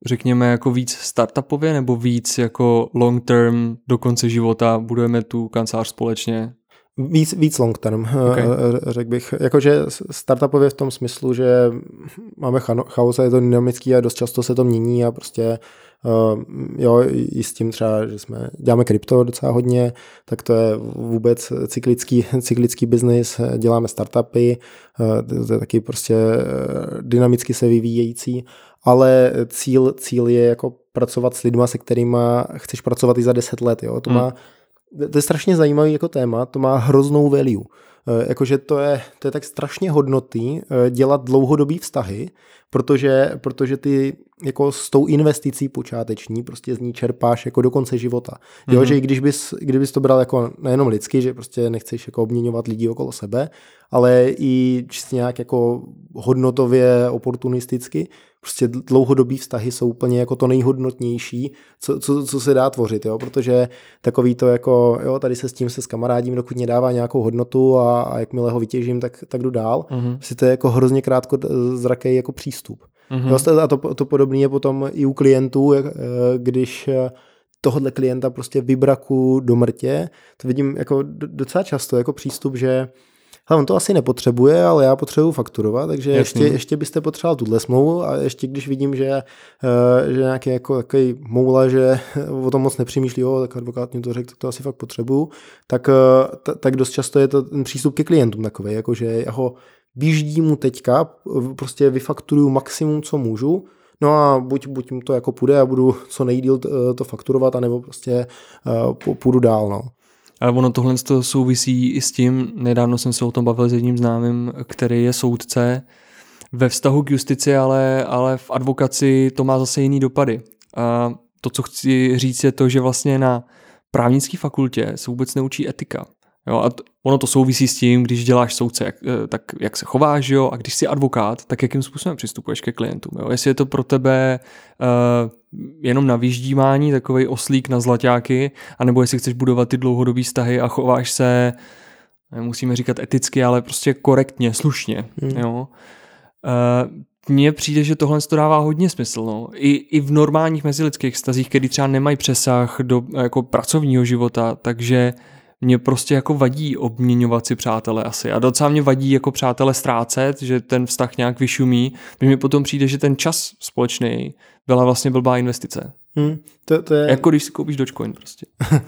řekněme, jako víc startupově nebo víc jako long term do konce života budujeme tu kancelář společně? Víc, víc long term, okay. řekl bych. Jakože startupově v tom smyslu, že máme chaos a je to dynamický a dost často se to mění a prostě Uh, jo, i s tím třeba, že jsme, děláme krypto docela hodně, tak to je vůbec cyklický, [laughs] cyklický biznis, děláme startupy, uh, to je taky prostě dynamicky se vyvíjející, ale cíl, cíl je jako pracovat s lidma, se kterými chceš pracovat i za 10 let, jo, to hmm. má to je strašně zajímavý jako téma, to má hroznou value. Jakože to je, to je tak strašně hodnotný dělat dlouhodobý vztahy, protože, protože ty jako s tou investicí počáteční prostě z ní čerpáš jako do konce života. Mm-hmm. Jo, mhm. že i když bys, kdybys to bral jako nejenom lidsky, že prostě nechceš jako obměňovat lidi okolo sebe, ale i čistě nějak jako hodnotově, oportunisticky, prostě dlouhodobý vztahy jsou úplně jako to nejhodnotnější, co, co, co se dá tvořit, jo, protože takový to jako, jo, tady se s tím se s kamarádím, dokud mě dává nějakou hodnotu a, a jakmile ho vytěžím, tak, tak jdu dál. Mm-hmm. Si to je jako hrozně krátko zrakej jako přístup. Mm-hmm. Jo, a to, to podobné je potom i u klientů, jak, eh, když eh, tohohle klienta prostě vybraku do mrtě, to vidím jako docela často jako přístup, že hele, on to asi nepotřebuje, ale já potřebuji fakturovat, takže ještě, ještě byste potřeboval tuhle smlouvu. A ještě když vidím, že, eh, že nějaký jako takový moula, že [laughs] o tom moc nepřemýšlí, jo, tak advokát mi to řekl, tak to asi fakt potřebuju, tak, tak dost často je to ten přístup ke klientům takový, jako že ho vyždí mu teďka, prostě vyfakturuju maximum, co můžu, No a buď, buď mu to jako půjde a budu co nejdíl to fakturovat, anebo prostě uh, půjdu dál, no. Ale ono tohle to souvisí i s tím, nedávno jsem se o tom bavil s jedním známým, který je soudce, ve vztahu k justici, ale, ale v advokaci to má zase jiný dopady. A to, co chci říct, je to, že vlastně na právnické fakultě se vůbec neučí etika. Jo, a ono to souvisí s tím, když děláš soudce, jak, eh, tak jak se chováš, jo, a když jsi advokát, tak jakým způsobem přistupuješ ke klientům. Jo? Jestli je to pro tebe uh, jenom na vyždívání, takový oslík na zlaťáky, anebo jestli chceš budovat ty dlouhodobé vztahy a chováš se, nemusíme říkat eticky, ale prostě korektně, slušně. Hmm. Jo? Uh, mně přijde, že tohle to dává hodně smysl. No. I, I v normálních mezilidských vztazích, který třeba nemají přesah do jako pracovního života, takže mě prostě jako vadí obměňovat si přátele asi. A docela mě vadí jako přátele ztrácet, že ten vztah nějak vyšumí, protože mi potom přijde, že ten čas společný byla vlastně blbá investice. Hmm, to, to je... Jako když si koupíš Dogecoin prostě. [laughs]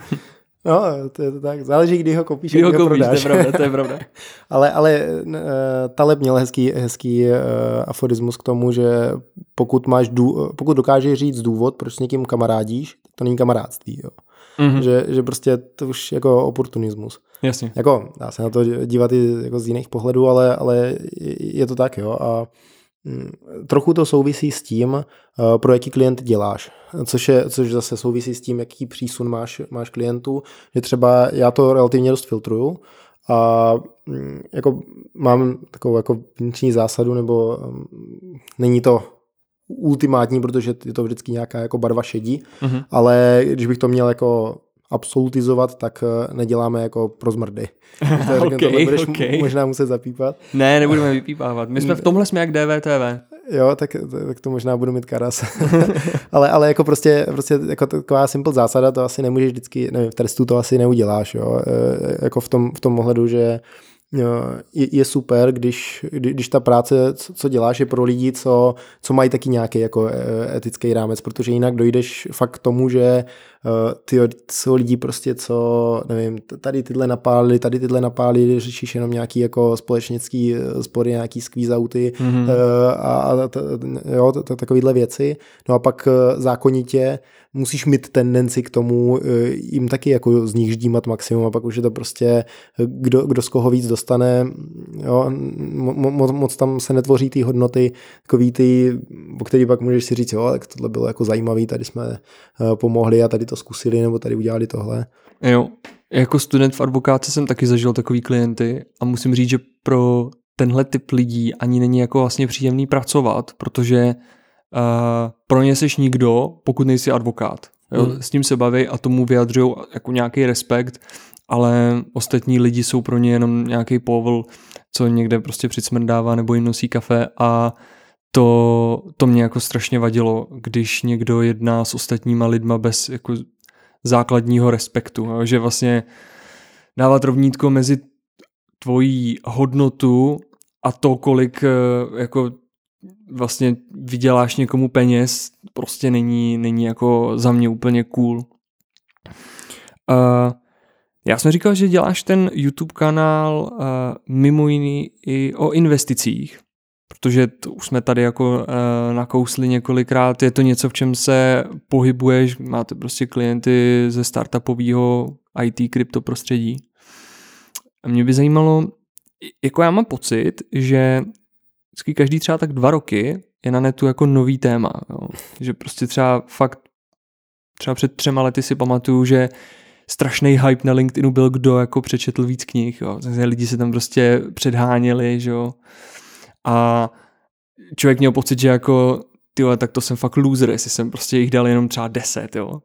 No, to je to tak. Záleží, kdy ho koupíš, kdy ho, koupíš, prodáš. To je pravda, to je pravda. [laughs] ale, ale uh, Taleb měl hezký, hezký uh, aforismus k tomu, že pokud, máš dů, pokud dokážeš říct důvod, proč s někým kamarádíš, to není kamarádství. Jo mm-hmm. že, že prostě to už jako oportunismus. Jasně. Jako dá se na to dívat i jako z jiných pohledů, ale, ale je to tak, jo. A mm, trochu to souvisí s tím, uh, pro jaký klient děláš, což, je, což zase souvisí s tím, jaký přísun máš, máš klientů, že třeba já to relativně dost filtruju A mm, jako mám takovou jako vnitřní zásadu, nebo um, není to ultimátní, protože je to vždycky nějaká jako barva šedí, uh-huh. ale když bych to měl jako absolutizovat, tak eh, neděláme jako pro zmrdy. [laughs] okay, to budeš okay. možná muset zapípat. Ne, nebudeme vypípávat. My jsme v tomhle jsme jak DVTV. Jo, tak, tak to možná budu mít karas. [laughs] ale, ale jako prostě, prostě jako taková simple zásada, to asi nemůžeš vždycky, nevím, v trestu to asi neuděláš, jo. E, jako v tom, v tom ohledu, že je, je super, když, když ta práce, co děláš, je pro lidi, co, co mají taky nějaký jako e, etický rámec, protože jinak dojdeš fakt k tomu, že e, ty jsou lidi prostě, co, nevím, tady tyhle napálili, tady tyhle napálili, řešíš jenom nějaký jako společnický e, spory, nějaký squeeze-outy mm-hmm. a, a t, jo, t, t, takovýhle věci. No a pak zákonitě musíš mít tendenci k tomu jim taky jako z nich ždímat maximum a pak už je to prostě, kdo, kdo z koho víc dostane, jo, mo, moc tam se netvoří ty hodnoty, takový ty, o který pak můžeš si říct, jo, tak tohle bylo jako zajímavý, tady jsme pomohli a tady to zkusili, nebo tady udělali tohle. Jo, jako student v advokáce jsem taky zažil takový klienty a musím říct, že pro tenhle typ lidí ani není jako vlastně příjemný pracovat, protože uh, pro ně seš nikdo, pokud nejsi advokát. Jo? Hmm. S tím se baví a tomu vyjadřují jako nějaký respekt, ale ostatní lidi jsou pro ně jenom nějaký povol, co někde prostě přicmrdává nebo jim nosí kafe a to, to mě jako strašně vadilo, když někdo jedná s ostatníma lidma bez jako základního respektu, jo? že vlastně dávat rovnítko mezi tvojí hodnotu a to, kolik eh, jako vlastně vyděláš někomu peněz, prostě není, není jako za mě úplně cool. Uh, já jsem říkal, že děláš ten YouTube kanál uh, mimo jiný i o investicích, protože to už jsme tady jako uh, nakousli několikrát, je to něco, v čem se pohybuješ, máte prostě klienty ze startupového IT krypto prostředí. A mě by zajímalo, jako já mám pocit, že vždycky každý třeba tak dva roky je na netu jako nový téma. Jo. Že prostě třeba fakt třeba před třema lety si pamatuju, že strašný hype na LinkedInu byl, kdo jako přečetl víc knih. Jo. Lidi se tam prostě předháněli, že jo. A člověk měl pocit, že jako tyhle, tak to jsem fakt loser, jestli jsem prostě jich dal jenom třeba deset, jo.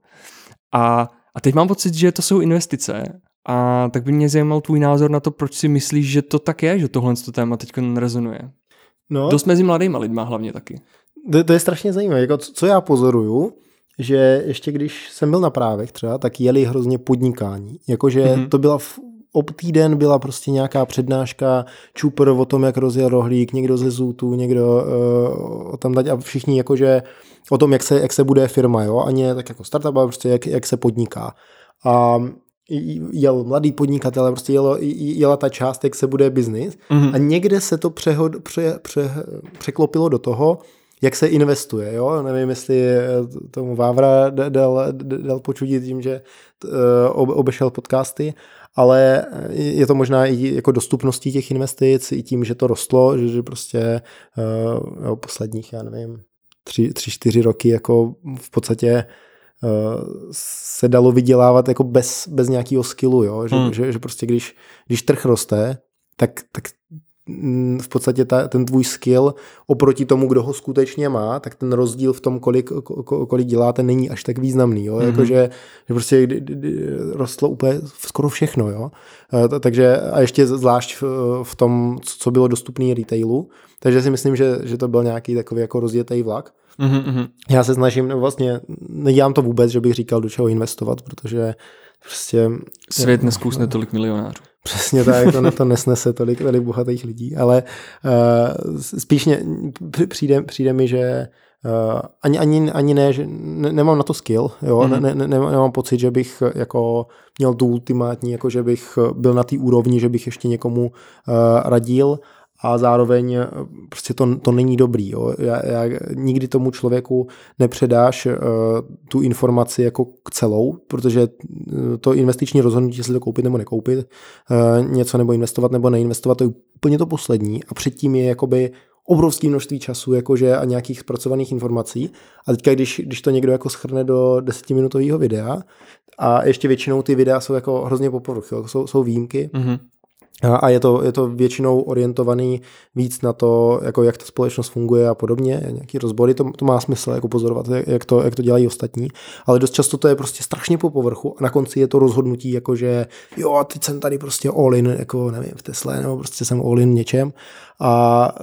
A, a teď mám pocit, že to jsou investice a tak by mě zajímal tvůj názor na to, proč si myslíš, že to tak je, že tohle to téma teď rezonuje. No. Dost mezi mladýma lidma hlavně taky. To, to je strašně zajímavé. Jako, co já pozoruju, že ještě když jsem byl na právech třeba, tak jeli hrozně podnikání. Jakože mm-hmm. to byla v, ob týden byla prostě nějaká přednáška čupr o tom, jak rozjel rohlík, někdo ze Zůtu, někdo uh, tam dať a všichni jakože o tom, jak se, jak se bude firma, jo, a ne tak jako startup, ale prostě jak, jak se podniká. A jel mladý podnikatel, prostě jelo, jela ta část, jak se bude biznis mm-hmm. a někde se to přehod, pře, pře, překlopilo do toho, jak se investuje, jo, nevím, jestli tomu Vávra dal, dal počudit tím, že uh, obešel podcasty, ale je to možná i jako dostupností těch investic, i tím, že to rostlo, že, že prostě uh, jo, posledních, já nevím, tři, tři, čtyři roky jako v podstatě se dalo vydělávat jako bez, bez nějakého skillu, jo? Že, hmm. že, že prostě když, když trh roste, tak, tak mm, v podstatě ta, ten tvůj skill oproti tomu, kdo ho skutečně má, tak ten rozdíl v tom, kolik, kolik děláte, není až tak významný. Jo? Mm-hmm. Jako, že, že prostě rostlo úplně skoro všechno. Jo? Takže a ještě zvlášť v, v tom, co bylo dostupné retailu. Takže si myslím, že, že to byl nějaký takový jako rozjetý vlak. Mm-hmm. Já se snažím, nebo vlastně nedělám to vůbec, že bych říkal, do čeho investovat, protože prostě... Svět neskusne tolik milionářů. Přesně tak, to, to nesnese tolik, tolik bohatých lidí, ale uh, spíš mě, přijde, přijde mi, že Uh, ani, ani, ani ne, že ne, nemám na to skill, jo, mm-hmm. ne, ne, nemám pocit, že bych jako měl tu ultimátní, jako že bych byl na té úrovni, že bych ještě někomu uh, radil a zároveň eh, prostě to, to není dobrý. Jo. Já, já, nikdy tomu člověku nepředáš uh, tu informaci jako k celou, protože eh, to investiční rozhodnutí, jestli to koupit nebo nekoupit, uh, něco nebo investovat nebo neinvestovat, to je úplně to poslední a předtím je jakoby obrovské množství času jakože a nějakých zpracovaných informací. A teďka, když, když to někdo jako schrne do desetiminutového videa a ještě většinou ty videa jsou jako hrozně po povrchu, jsou, jsou výjimky, mm-hmm A je to, je to většinou orientovaný víc na to, jako jak ta společnost funguje a podobně, nějaký rozbory, to, to má smysl jako pozorovat, jak to, jak to dělají ostatní, ale dost často to je prostě strašně po povrchu a na konci je to rozhodnutí, jako že jo, teď jsem tady prostě all in, jako nevím, v Tesle, nebo prostě jsem all in něčem. A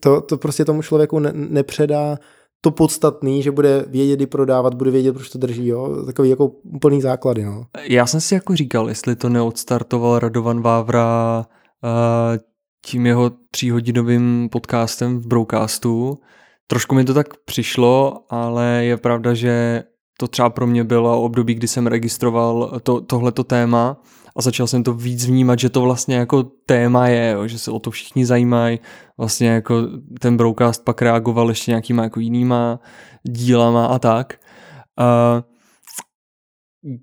to, to prostě tomu člověku ne, nepředá to podstatný, že bude vědět, kdy prodávat, bude vědět, proč to drží, jo? takový jako úplný základy. No. Já jsem si jako říkal, jestli to neodstartoval Radovan Vávra uh, tím jeho tříhodinovým podcastem v Broadcastu. Trošku mi to tak přišlo, ale je pravda, že to třeba pro mě bylo období, kdy jsem registroval to, tohleto téma a začal jsem to víc vnímat, že to vlastně jako téma je, jo, že se o to všichni zajímají. Vlastně jako ten broadcast pak reagoval ještě nějakýma jako jinýma dílama a tak. Uh,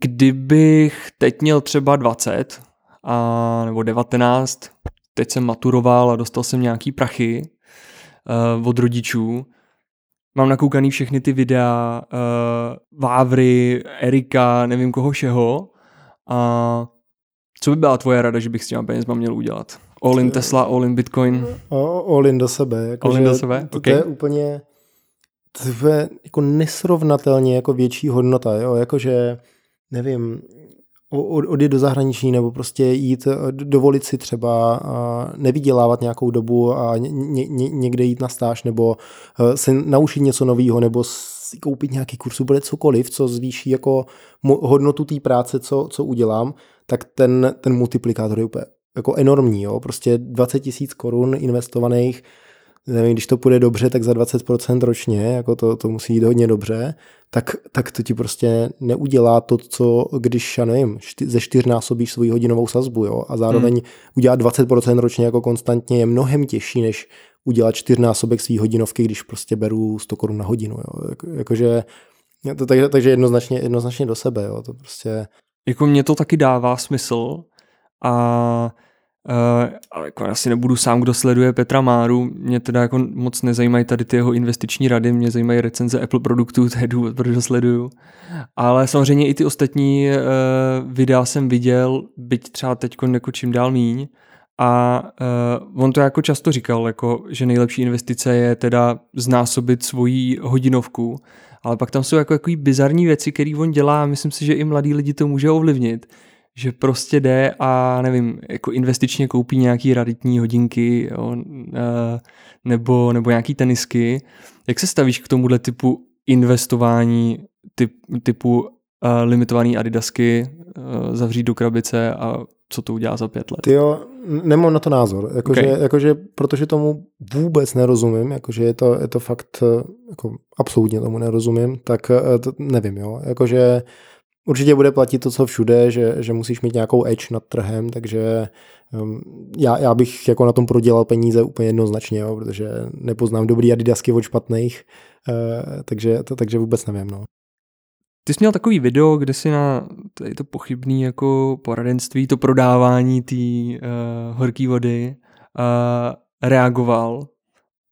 kdybych teď měl třeba 20 a, nebo 19, teď jsem maturoval a dostal jsem nějaký prachy uh, od rodičů, mám nakoukaný všechny ty videa uh, Vávry, Erika, nevím koho všeho a co by byla tvoje rada, že bych s těma penězma měl udělat? All in Tesla, all in Bitcoin? all in do sebe. Jako all in do sebe? To, okay. to je úplně to je jako nesrovnatelně jako větší hodnota, jo? jakože nevím, odjet do zahraničí nebo prostě jít, dovolit si třeba nevydělávat nějakou dobu a ně, ně, někde jít na stáž nebo e, se naučit něco nového nebo si koupit nějaký kurz, bude cokoliv, co zvýší jako hodnotu té práce, co, co udělám, tak ten, ten multiplikátor je úplně jako enormní. Jo? Prostě 20 tisíc korun investovaných, nevím, když to půjde dobře, tak za 20% ročně, jako to, to musí jít hodně dobře, tak, tak to ti prostě neudělá to, co když, já nevím, šty, ze čtyřnásobíš svoji hodinovou sazbu, jo, a zároveň hmm. udělat 20% ročně jako konstantně je mnohem těžší, než udělat čtyřnásobek svý hodinovky, když prostě beru 100 korun na hodinu, jo. Jako, jakože, to, takže, takže jednoznačně, jednoznačně do sebe, jo, to prostě jako mě to taky dává smysl a Uh, ale jako asi nebudu sám, kdo sleduje Petra Máru, mě teda jako moc nezajímají tady ty jeho investiční rady, mě zajímají recenze Apple produktů, [laughs] to je důvod, proč ho sleduju. Ale samozřejmě i ty ostatní uh, videa jsem viděl, byť třeba teď jako čím dál míň. A uh, on to jako často říkal, jako, že nejlepší investice je teda znásobit svoji hodinovku, ale pak tam jsou jako takový bizarní věci, které on dělá a myslím si, že i mladí lidi to může ovlivnit. Že prostě jde a nevím, jako investičně koupí nějaký raditní hodinky jo, nebo, nebo nějaký tenisky. Jak se stavíš k tomuhle typu investování typ, typu uh, limitovaný adidasky, uh, zavřít do krabice a co to udělá za pět let? Ty jo, nemám na to názor. Jakože, okay. jakože, protože tomu vůbec nerozumím, jakože je to, je to fakt, jako absolutně tomu nerozumím, tak eh, to nevím, jo. Jakože určitě bude platit to, co všude, že, že musíš mít nějakou edge nad trhem, takže um, já, já bych jako na tom prodělal peníze úplně jednoznačně, jo, protože nepoznám dobrý adidasky od špatných, uh, takže, to, takže vůbec nevím, no. Ty jsi měl takový video, kde si na tady to pochybný jako poradenství, to prodávání té uh, horké vody uh, reagoval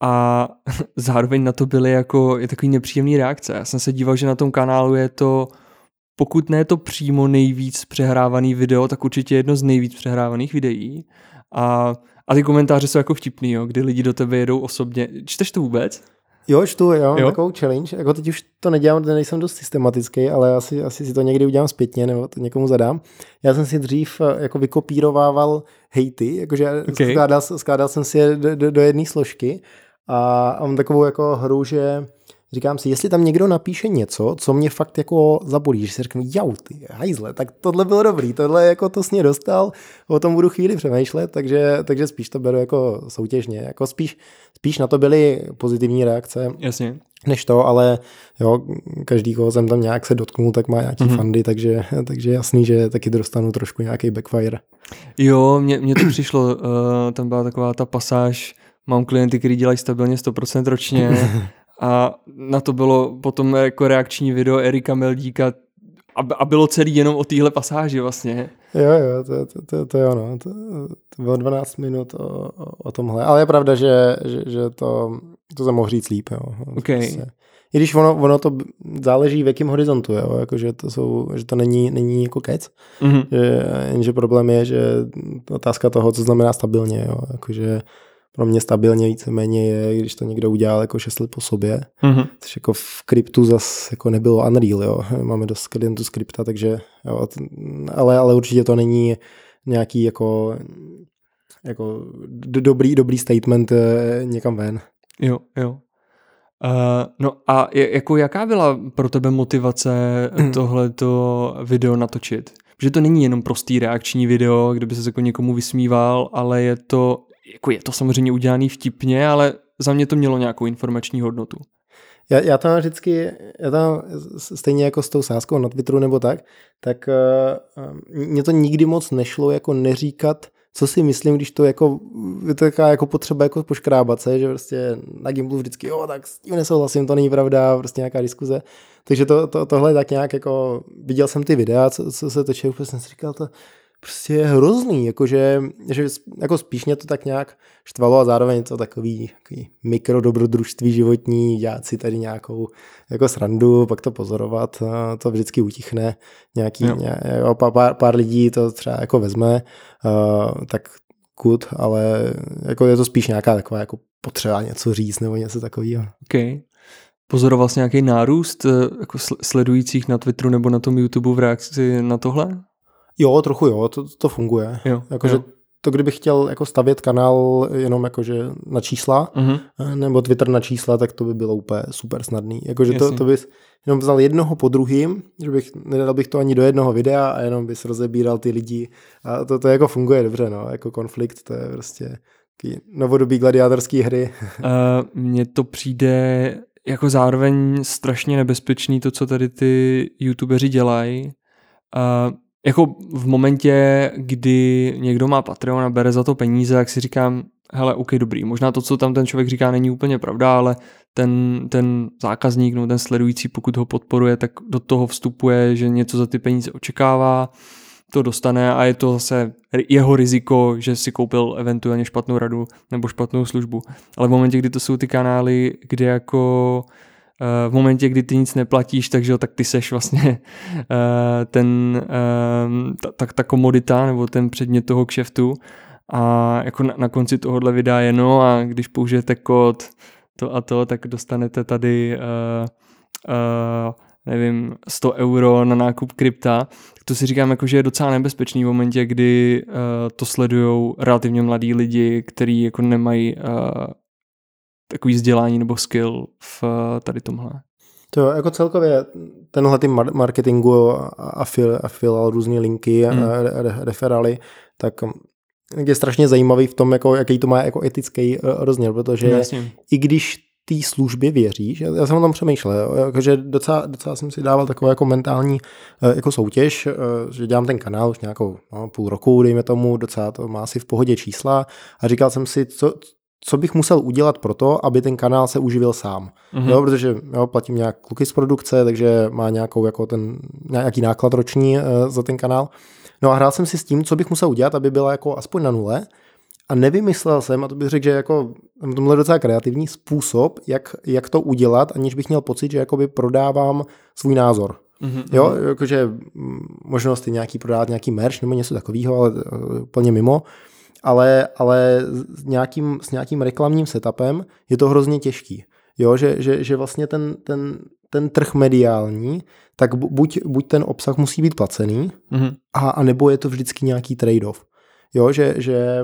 a [laughs] zároveň na to byly jako je takový nepříjemný reakce. Já jsem se díval, že na tom kanálu je to pokud ne to přímo nejvíc přehrávaný video, tak určitě jedno z nejvíc přehrávaných videí. A, a ty komentáře jsou jako vtipný, jo, kdy lidi do tebe jedou osobně. Čteš to vůbec? Jo, čtu, jo, jo, takovou challenge. Jako teď už to nedělám, protože nejsem dost systematický, ale asi, asi si to někdy udělám zpětně nebo to někomu zadám. Já jsem si dřív eh, jako vykopírovával hejty, jakože okay. skládal, skládal jsem si je do, do, do jedné složky a mám takovou jako hru, že říkám si, jestli tam někdo napíše něco, co mě fakt jako zabolí, že si řeknu, jau, ty hajzle, tak tohle bylo dobrý, tohle jako to sně dostal, o tom budu chvíli přemýšlet, takže, takže spíš to beru jako soutěžně, jako spíš, spíš na to byly pozitivní reakce. Jasně. Než to, ale jo, každý, koho jsem tam nějak se dotknul, tak má nějaký mm-hmm. fandy, takže, takže jasný, že taky dostanu trošku nějaký backfire. Jo, mně, mně to přišlo, uh, tam byla taková ta pasáž, mám klienty, kteří dělají stabilně 100% ročně [laughs] a na to bylo potom jako reakční video Erika Meldíka a, bylo celý jenom o téhle pasáži vlastně. Jo, jo, to, to, to, to je ono. To, to bylo 12 minut o, o, tomhle. Ale je pravda, že, že, že to, to jsem mohl říct líp. Jo. Okay. Prostě I když ono, ono to záleží v jakém horizontu, jo? Jako, že, to jsou, že to není, není jako kec. Mm-hmm. Že, jenže problém je, že otázka toho, co znamená stabilně. Jo? Jako, že pro mě stabilně víceméně je, když to někdo udělal jako 6 let po sobě, mm-hmm. což jako v kryptu zase jako nebylo Unreal, jo. Máme dost klientů z krypta, takže jo, ale, ale určitě to není nějaký jako, jako dobrý, dobrý statement eh, někam ven. Jo, jo. Uh, no a jako jaká byla pro tebe motivace mm. tohleto video natočit? Že to není jenom prostý reakční video, kde by se jako někomu vysmíval, ale je to, jako je to samozřejmě udělaný vtipně, ale za mě to mělo nějakou informační hodnotu. Já, já tam vždycky, já tam stejně jako s tou sázkou na Twitteru nebo tak, tak uh, mě to nikdy moc nešlo jako neříkat co si myslím, když to jako, je to taková jako potřeba jako poškrábat se, že prostě na Gimplu vždycky, jo, tak s tím nesouhlasím, to není pravda, prostě nějaká diskuze. Takže to, to, tohle tak nějak jako, viděl jsem ty videa, co, co se točilo, prostě jsem si říkal, to, prostě je hrozný, jakože, že jako spíš mě to tak nějak štvalo a zároveň to takový, takový mikrodobrodružství životní, dělat si tady nějakou jako srandu, pak to pozorovat, to vždycky utichne, nějaký, ně, jo, pár, pár lidí to třeba jako vezme, uh, tak kud, ale jako je to spíš nějaká taková jako potřeba něco říct nebo něco takového. Okay. Pozoroval jsi nějaký nárůst eh, jako sledujících na Twitteru nebo na tom YouTube v reakci na tohle? Jo, trochu jo, to, to funguje. Jo, jakože jo. to, kdybych chtěl jako stavět kanál jenom jakože na čísla, uh-huh. nebo Twitter na čísla, tak to by bylo úplně super snadný. Jakože to, to bys jenom vzal jednoho po druhým, že bych, nedal bych to ani do jednoho videa a jenom bys rozebíral ty lidi. A to, to jako funguje dobře, no, jako konflikt, to je prostě novodobí gladiátorské hry. Uh, [laughs] mně to přijde jako zároveň strašně nebezpečný to, co tady ty youtubeři dělají. Uh, jako v momentě, kdy někdo má Patreon a bere za to peníze, tak si říkám, hele, OK, dobrý, možná to, co tam ten člověk říká, není úplně pravda, ale ten, ten zákazník, no ten sledující, pokud ho podporuje, tak do toho vstupuje, že něco za ty peníze očekává, to dostane a je to zase jeho riziko, že si koupil eventuálně špatnou radu nebo špatnou službu. Ale v momentě, kdy to jsou ty kanály, kde jako v momentě, kdy ty nic neplatíš, takže tak ty seš vlastně eh, ten, eh, ta, ta, ta komodita nebo ten předmět toho kšeftu. A jako na, na konci tohohle videa je no a když použijete kód to a to, tak dostanete tady nevím, 100 euro na nákup krypta, tak to si říkám, jako, že je docela nebezpečný v momentě, kdy uh, to sledují relativně mladí lidi, kteří jako nemají uh, takový vzdělání nebo skill v eh, tady tomhle. To jako celkově tenhle tým marketingu a afil, různé linky hmm. a referály, tak je strašně zajímavý v tom, jako, jaký to má jako etický eh, rozměr, protože Jasně. i když té službě věříš, já jsem o tom přemýšlel, takže docela, docela jsem si dával takovou jako mentální eh, jako soutěž, že dělám ten kanál už nějakou no, půl roku, dejme tomu, docela to má asi v pohodě čísla a říkal jsem si, co, co bych musel udělat pro to, aby ten kanál se uživil sám. Mm-hmm. Jo, protože jo, platím nějak kluky z produkce, takže má nějakou jako ten, nějaký náklad roční uh, za ten kanál. No a hrál jsem si s tím, co bych musel udělat, aby byla jako aspoň na nule. A nevymyslel jsem, a to bych řekl, že jako tomhle je docela kreativní způsob, jak, jak to udělat, aniž bych měl pocit, že jakoby prodávám svůj názor. Mm-hmm. Jo, jakože možnost je nějaký prodávat nějaký merch nebo něco takového, ale uh, plně mimo ale, ale s, nějakým, s nějakým reklamním setupem je to hrozně těžký. Jo, že, že, že vlastně ten, ten, ten trh mediální, tak buď, buď ten obsah musí být placený, mm-hmm. a, a nebo je to vždycky nějaký trade-off. Jo, že, že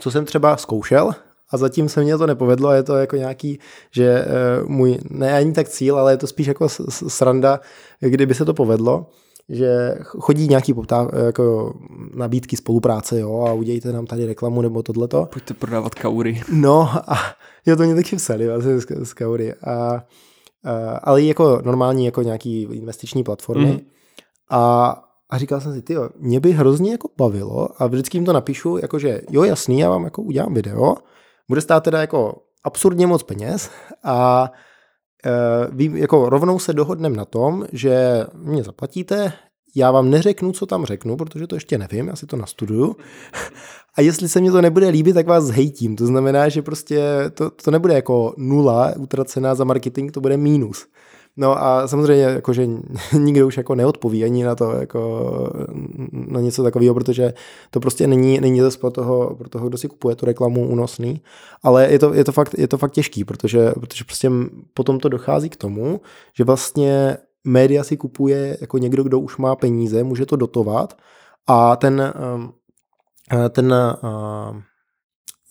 co jsem třeba zkoušel, a zatím se mně to nepovedlo a je to jako nějaký, že uh, můj, ne ani tak cíl, ale je to spíš jako sranda, kdyby se to povedlo, že chodí nějaký poptáv, jako nabídky spolupráce, jo, a udějte nám tady reklamu nebo tohleto. Pojďte prodávat kaury. No a [laughs] jo, to mě taky psali vlastně z, z kaury. A, a, ale jako normální jako nějaký investiční platformy. Mm. A, a říkal jsem si, ty mě by hrozně jako bavilo a vždycky jim to napíšu, jakože jo, jasný, já vám jako udělám video, bude stát teda jako absurdně moc peněz a vím, jako rovnou se dohodneme na tom, že mě zaplatíte, já vám neřeknu, co tam řeknu, protože to ještě nevím, já si to nastuduju. [laughs] A jestli se mi to nebude líbit, tak vás zhejtím. To znamená, že prostě to, to nebude jako nula utracená za marketing, to bude mínus. No a samozřejmě jakože [laughs] nikdo už jako neodpoví ani na to, jako na něco takového, protože to prostě není, není to pro toho, pro toho, kdo si kupuje tu reklamu únosný, ale je to, je to, fakt, je to fakt těžký, protože, protože prostě potom to dochází k tomu, že vlastně média si kupuje jako někdo, kdo už má peníze, může to dotovat a ten, um, ten uh,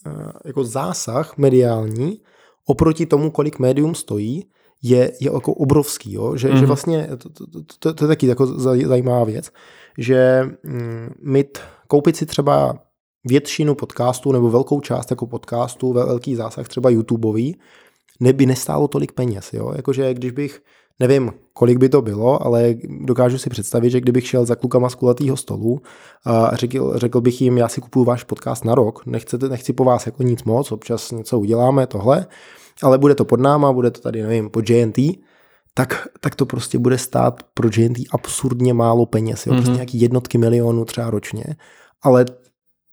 uh, jako zásah mediální oproti tomu, kolik médium stojí, je, je jako obrovský, jo? Že, mm. že mhm. vlastně, to, to, to, to, to je taky jako zajímavá věc, že mm, mít, koupit si třeba většinu podcastů nebo velkou část jako podcastů, velký zásah třeba YouTubeový, neby nestálo tolik peněz. Jo? Jakože když bych, nevím, kolik by to bylo, ale dokážu si představit, že kdybych šel za klukama z kulatého stolu a řekl, řekl bych jim, já si kupuju váš podcast na rok, nechcete, nechci po vás jako nic moc, občas něco uděláme, tohle, ale bude to pod náma, bude to tady, nevím, pod JNT, tak, tak to prostě bude stát pro JNT absurdně málo peněz, jo? Mm-hmm. prostě nějaký jednotky milionů třeba ročně, ale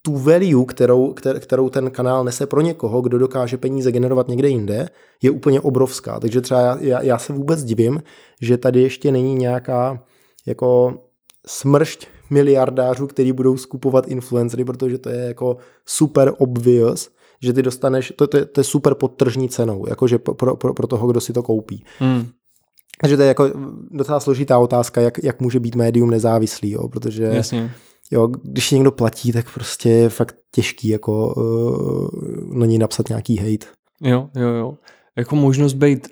tu value, kterou, kterou ten kanál nese pro někoho, kdo dokáže peníze generovat někde jinde, je úplně obrovská. Takže třeba já, já, já se vůbec divím, že tady ještě není nějaká jako smršť miliardářů, který budou skupovat influencery, protože to je jako super obvious, že ty dostaneš, to, to, to je super podtržní cenou, jakože pro, pro, pro toho, kdo si to koupí. Hmm. Takže to je jako docela složitá otázka, jak, jak může být médium nezávislý, jo, protože Jasně. Jo, když někdo platí, tak prostě je fakt těžký jako uh, na něj napsat nějaký hate. Jo, jo, jo. Jako možnost být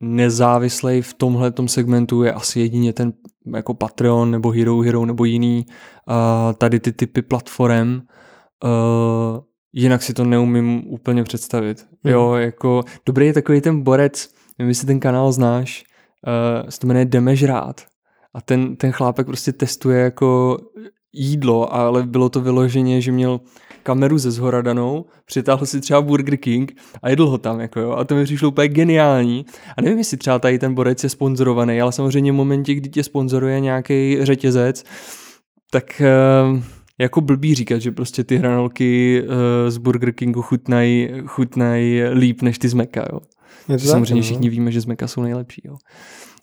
nezávislej v tomhle segmentu je asi jedině ten jako Patreon nebo Hero Hero nebo jiný uh, tady ty typy platform. Uh, jinak si to neumím úplně představit. Hmm. Jo, jako dobrý je takový ten borec, nevím, jestli ten kanál znáš, uh, se to jmenuje Demežrát. A ten, ten chlápek prostě testuje jako jídlo, ale bylo to vyloženě, že měl kameru ze zhora danou, přitáhl si třeba Burger King a jedl ho tam, jako jo, a to mi přišlo úplně geniální. A nevím, jestli třeba tady ten borec je sponzorovaný, ale samozřejmě v momentě, kdy tě sponzoruje nějaký řetězec, tak uh, jako blbý říkat, že prostě ty hranolky uh, z Burger Kingu chutnají chutnaj líp než ty z Meka, jo. Samozřejmě no. všichni víme, že z Meka jsou nejlepší, jo.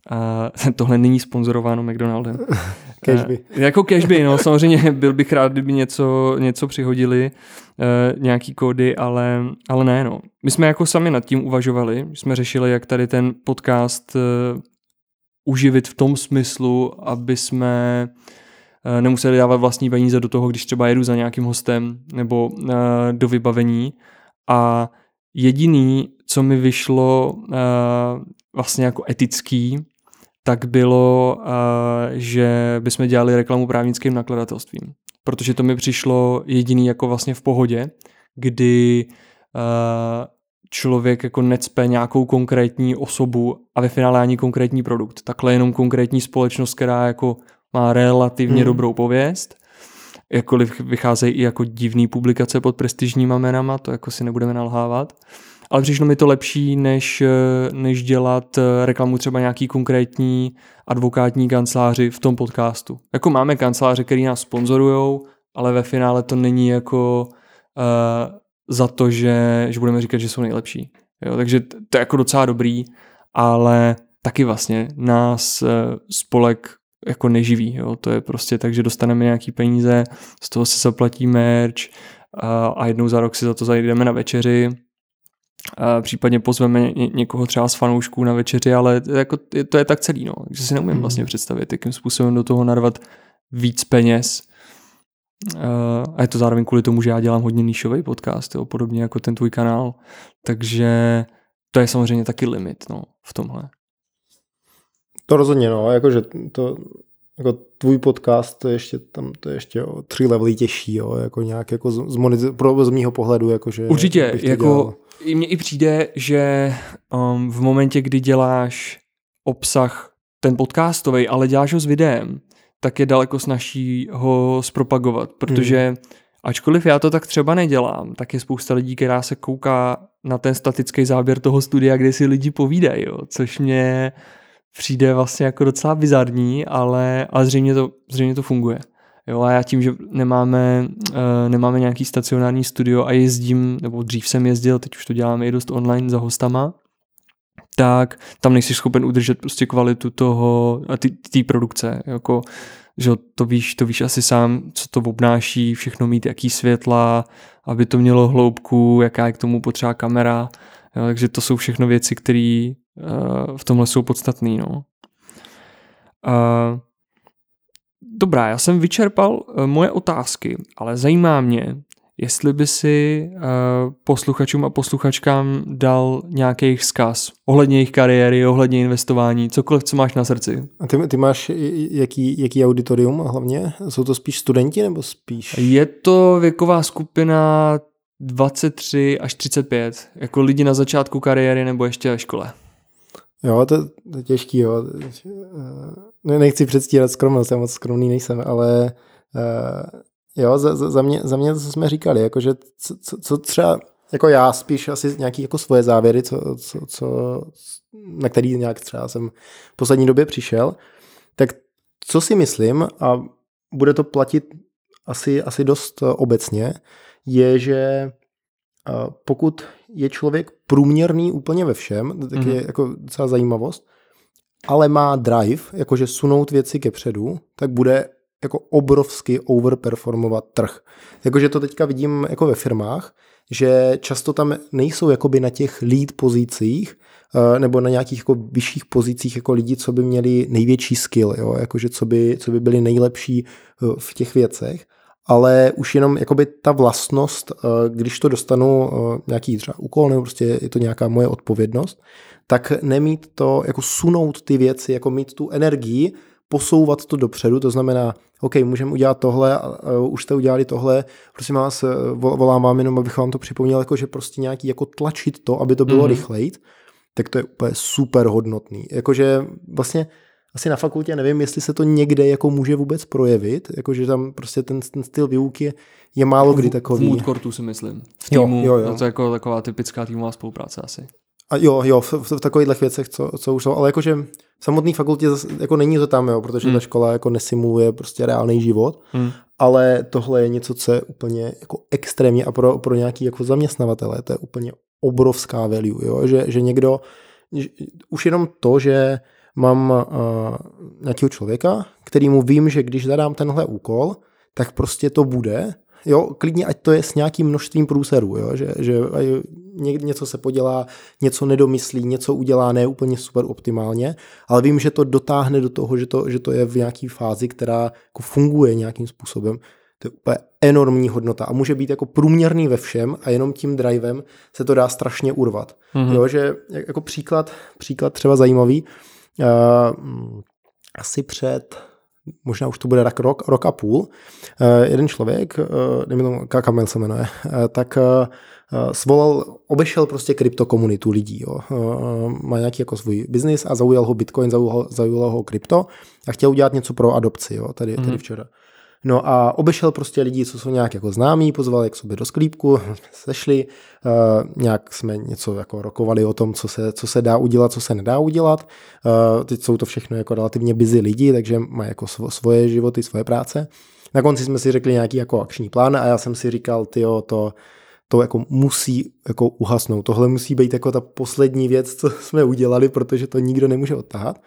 A [laughs] tohle není sponzorováno McDonaldem. [laughs] cashby. A, jako cashby, no samozřejmě [laughs] byl bych rád, kdyby něco, něco přihodili, uh, nějaký kódy, ale, ale ne, no. My jsme jako sami nad tím uvažovali, jsme řešili, jak tady ten podcast uh, uživit v tom smyslu, aby jsme uh, nemuseli dávat vlastní peníze do toho, když třeba jedu za nějakým hostem nebo uh, do vybavení a jediný, co mi vyšlo uh, vlastně jako etický, tak bylo, že bychom dělali reklamu právnickým nakladatelstvím. Protože to mi přišlo jediný jako vlastně v pohodě, kdy člověk jako necpe nějakou konkrétní osobu a ve finále ani konkrétní produkt. Takhle jenom konkrétní společnost, která jako má relativně hmm. dobrou pověst. Jakkoliv vycházejí i jako divný publikace pod prestižníma jménama, to jako si nebudeme nalhávat ale přišlo mi to lepší, než, eh, než dělat eh, reklamu třeba nějaký konkrétní advokátní kanceláři v tom podcastu. Jako máme kanceláře, který nás sponzorujou, ale ve finále to není jako uh, za to, že, že budeme říkat, že jsou nejlepší. Jo, takže to je jako docela dobrý, ale taky vlastně nás spolek jako neživí. Jo. To je prostě tak, že dostaneme nějaký peníze, z toho se zaplatí merch uh, a jednou za rok si za to zajdeme na večeři případně pozveme ně, někoho třeba z fanoušků na večeři, ale jako, to je tak celý, no. Takže si neumím hmm. vlastně představit, jakým způsobem do toho narvat víc peněz. A je to zároveň kvůli tomu, že já dělám hodně níšový podcast, jo, podobně jako ten tvůj kanál. Takže to je samozřejmě taky limit no, v tomhle. To rozhodně, no, jakože to, jako tvůj podcast, to je ještě tam, to je ještě o tři levely těžší, jo, jako nějak jako z, z, pro, z mýho pohledu, jakože. Určitě, jako dělal i mně i přijde, že um, v momentě, kdy děláš obsah ten podcastový, ale děláš ho s videem, tak je daleko snažší ho zpropagovat, protože hmm. ačkoliv já to tak třeba nedělám, tak je spousta lidí, která se kouká na ten statický záběr toho studia, kde si lidi povídají, jo, což mě přijde vlastně jako docela bizarní, ale, ale zřejmě, to, zřejmě to funguje. Jo, a já tím, že nemáme, uh, nemáme nějaký stacionární studio a jezdím, nebo dřív jsem jezdil, teď už to děláme i dost online za hostama, tak tam nejsi schopen udržet prostě kvalitu toho, té produkce, jako, že to víš, to víš asi sám, co to obnáší, všechno mít, jaký světla, aby to mělo hloubku, jaká je k tomu potřeba kamera, jo, takže to jsou všechno věci, které v tomhle jsou podstatné, no. Dobrá, já jsem vyčerpal uh, moje otázky, ale zajímá mě, jestli by si uh, posluchačům a posluchačkám dal nějaký vzkaz ohledně jejich kariéry, ohledně investování, cokoliv, co máš na srdci. A ty, ty máš jaký, jaký auditorium hlavně? Jsou to spíš studenti nebo spíš? Je to věková skupina 23 až 35, jako lidi na začátku kariéry nebo ještě ve škole. Jo, to, to je těžký, jo. Nechci předstírat skromnost, já moc skromný nejsem, ale uh, Jo, za, za, mě, za mě to, co jsme říkali, jakože co, co, co třeba, jako já spíš asi nějaký jako svoje závěry, co, co, co, na který nějak třeba jsem v poslední době přišel, tak co si myslím, a bude to platit asi, asi dost obecně, je, že pokud je člověk průměrný úplně ve všem, tak mm-hmm. je jako docela zajímavost, ale má drive, jakože sunout věci ke předu, tak bude jako obrovsky overperformovat trh. Jakože to teďka vidím jako ve firmách, že často tam nejsou jakoby na těch lead pozicích eh, nebo na nějakých jako vyšších pozicích jako lidi, co by měli největší skill, jo? Jakože co by, co by byli nejlepší eh, v těch věcech, ale už jenom jakoby ta vlastnost, eh, když to dostanu nějaký třeba úkol nebo prostě je to nějaká moje odpovědnost, tak nemít to, jako sunout ty věci, jako mít tu energii, posouvat to dopředu, to znamená, OK, můžeme udělat tohle, uh, už jste udělali tohle, prosím vás, e, volám vám jenom, abych vám to připomněl, jako že prostě nějaký jako tlačit to, aby to bylo mm-hmm. rychleji, tak to je úplně super hodnotný. Jakože vlastně asi na fakultě nevím, jestli se to někde jako může vůbec projevit, jakože tam prostě ten, ten styl výuky je málo kdy takový. V moodcourtu si myslím. V týmu, jo, jo, jo. to je jako taková typická týmová spolupráce asi. A jo, jo, v, v, v takových věcech, co, co už jsou, ale jakože v samotné fakultě jako není to tam, jo, protože hmm. ta škola jako nesimuluje prostě reálný život, hmm. ale tohle je něco, co je úplně jako extrémně a pro, pro nějaký jako zaměstnavatele to je úplně obrovská value, jo, že, že někdo, že, už jenom to, že mám uh, nějakého člověka, kterýmu vím, že když zadám tenhle úkol, tak prostě to bude Jo, klidně, ať to je s nějakým množstvím průserů, jo, že, že někdy něco se podělá, něco nedomyslí, něco udělá ne úplně super optimálně, ale vím, že to dotáhne do toho, že to, že to je v nějaké fázi, která jako funguje nějakým způsobem. To je úplně enormní hodnota a může být jako průměrný ve všem a jenom tím drivem se to dá strašně urvat. Mm-hmm. Jo, že jako příklad, příklad třeba zajímavý, uh, asi před možná už to bude tak rok, rok a půl, eh, jeden člověk, eh, nevím tomu, Kamil se jmenuje, eh, tak svolal, obešel prostě kryptokomunitu lidí. Jo. Má nějaký jako svůj biznis a zaujal ho Bitcoin, zaujal, zaujal ho krypto a chtěl udělat něco pro adopci, jo, tady, tady mhm. včera. No a obešel prostě lidi, co jsou nějak jako známí, pozval je k sobě do sklípku, [laughs] sešli, uh, nějak jsme něco jako rokovali o tom, co se, co se dá udělat, co se nedá udělat. Uh, teď jsou to všechno jako relativně busy lidi, takže mají jako svoje životy, svoje práce. Na konci jsme si řekli nějaký jako akční plán a já jsem si říkal, tyjo, to, to jako musí jako uhasnout. Tohle musí být jako ta poslední věc, co jsme udělali, protože to nikdo nemůže odtahat.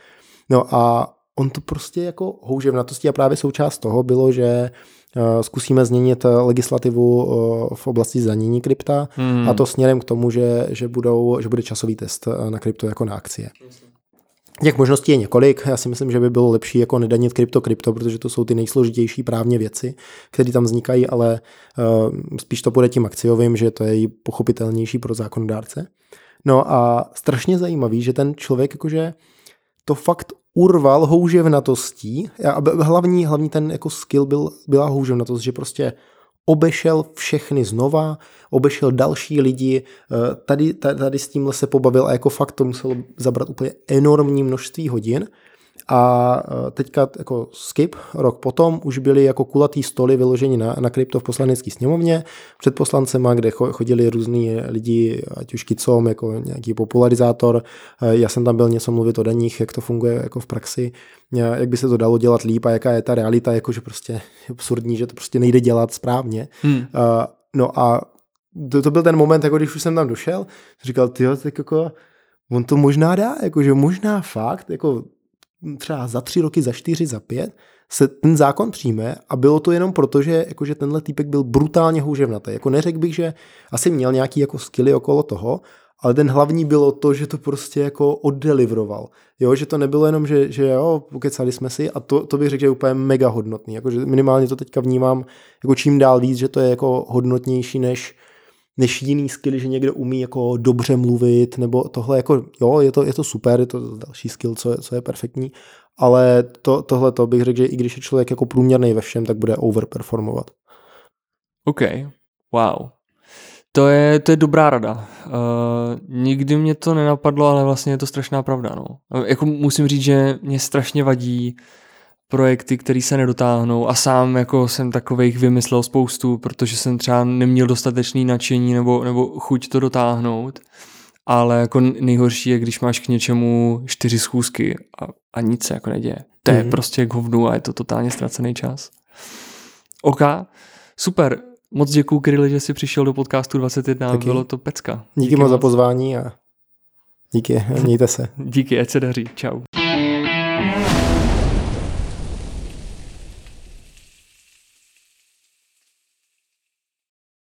No a on to prostě jako houževnatosti a právě součást toho bylo, že eh, zkusíme změnit legislativu eh, v oblasti zdanění krypta hmm. a to směrem k tomu, že, že, budou, že bude časový test eh, na krypto jako na akcie. Těch možností je několik. Já si myslím, že by bylo lepší jako nedanit krypto krypto, protože to jsou ty nejsložitější právně věci, které tam vznikají, ale uh, spíš to bude tím akciovým, že to je pochopitelnější pro zákonodárce. No a strašně zajímavý, že ten člověk jakože to fakt urval houževnatostí. Hlavní, hlavní ten jako skill byl, byla houževnatost, že prostě obešel všechny znova, obešel další lidi, eh, tady, tady, tady s tímhle se pobavil a jako fakt to muselo zabrat úplně enormní množství hodin. A e, teďka jako skip, rok potom už byly jako kulatý stoly vyloženi na, na krypto v poslanecké sněmovně před poslancema, kde chodili různí lidi, ať už kicom, jako nějaký popularizátor. E, já jsem tam byl něco mluvit o daních, jak to funguje jako v praxi, e, jak by se to dalo dělat líp a jaká je ta realita, jakože prostě je absurdní, že to prostě nejde dělat správně. Hmm. No a to, to byl ten moment, jako když už jsem tam došel, říkal, ty tak jako on to možná dá, jakože možná fakt, jako třeba za tři roky, za čtyři, za pět, se ten zákon přijme a bylo to jenom proto, že jakože tenhle týpek byl brutálně houževnatý. Jako neřekl bych, že asi měl nějaký jako skilly okolo toho, ale ten hlavní bylo to, že to prostě jako oddelivroval. Jo, že to nebylo jenom, že, že jo, pokecali jsme si a to, to bych řekl, že je úplně mega hodnotný. Jako, že minimálně to teďka vnímám jako čím dál víc, že to je jako hodnotnější než než jiný skill, že někdo umí jako dobře mluvit, nebo tohle jako, jo, je to, je to super, je to další skill, co je, co je perfektní, ale to, tohle to bych řekl, že i když je člověk jako průměrný ve všem, tak bude overperformovat. OK, wow. To je, to je dobrá rada. Uh, nikdy mě to nenapadlo, ale vlastně je to strašná pravda. No. Jako musím říct, že mě strašně vadí projekty, které se nedotáhnou a sám jako jsem takových vymyslel spoustu, protože jsem třeba neměl dostatečný nadšení nebo, nebo chuť to dotáhnout, ale jako nejhorší je, když máš k něčemu čtyři schůzky a, a nic se jako neděje. To je mm. prostě k hovnu a je to totálně ztracený čas. OK, super. Moc děkuju, Kryli, že jsi přišel do podcastu 21, Taky. bylo to pecka. Díky, Díky moc za pozvání a díky, [laughs] mějte se. Díky, ať se daří. Čau.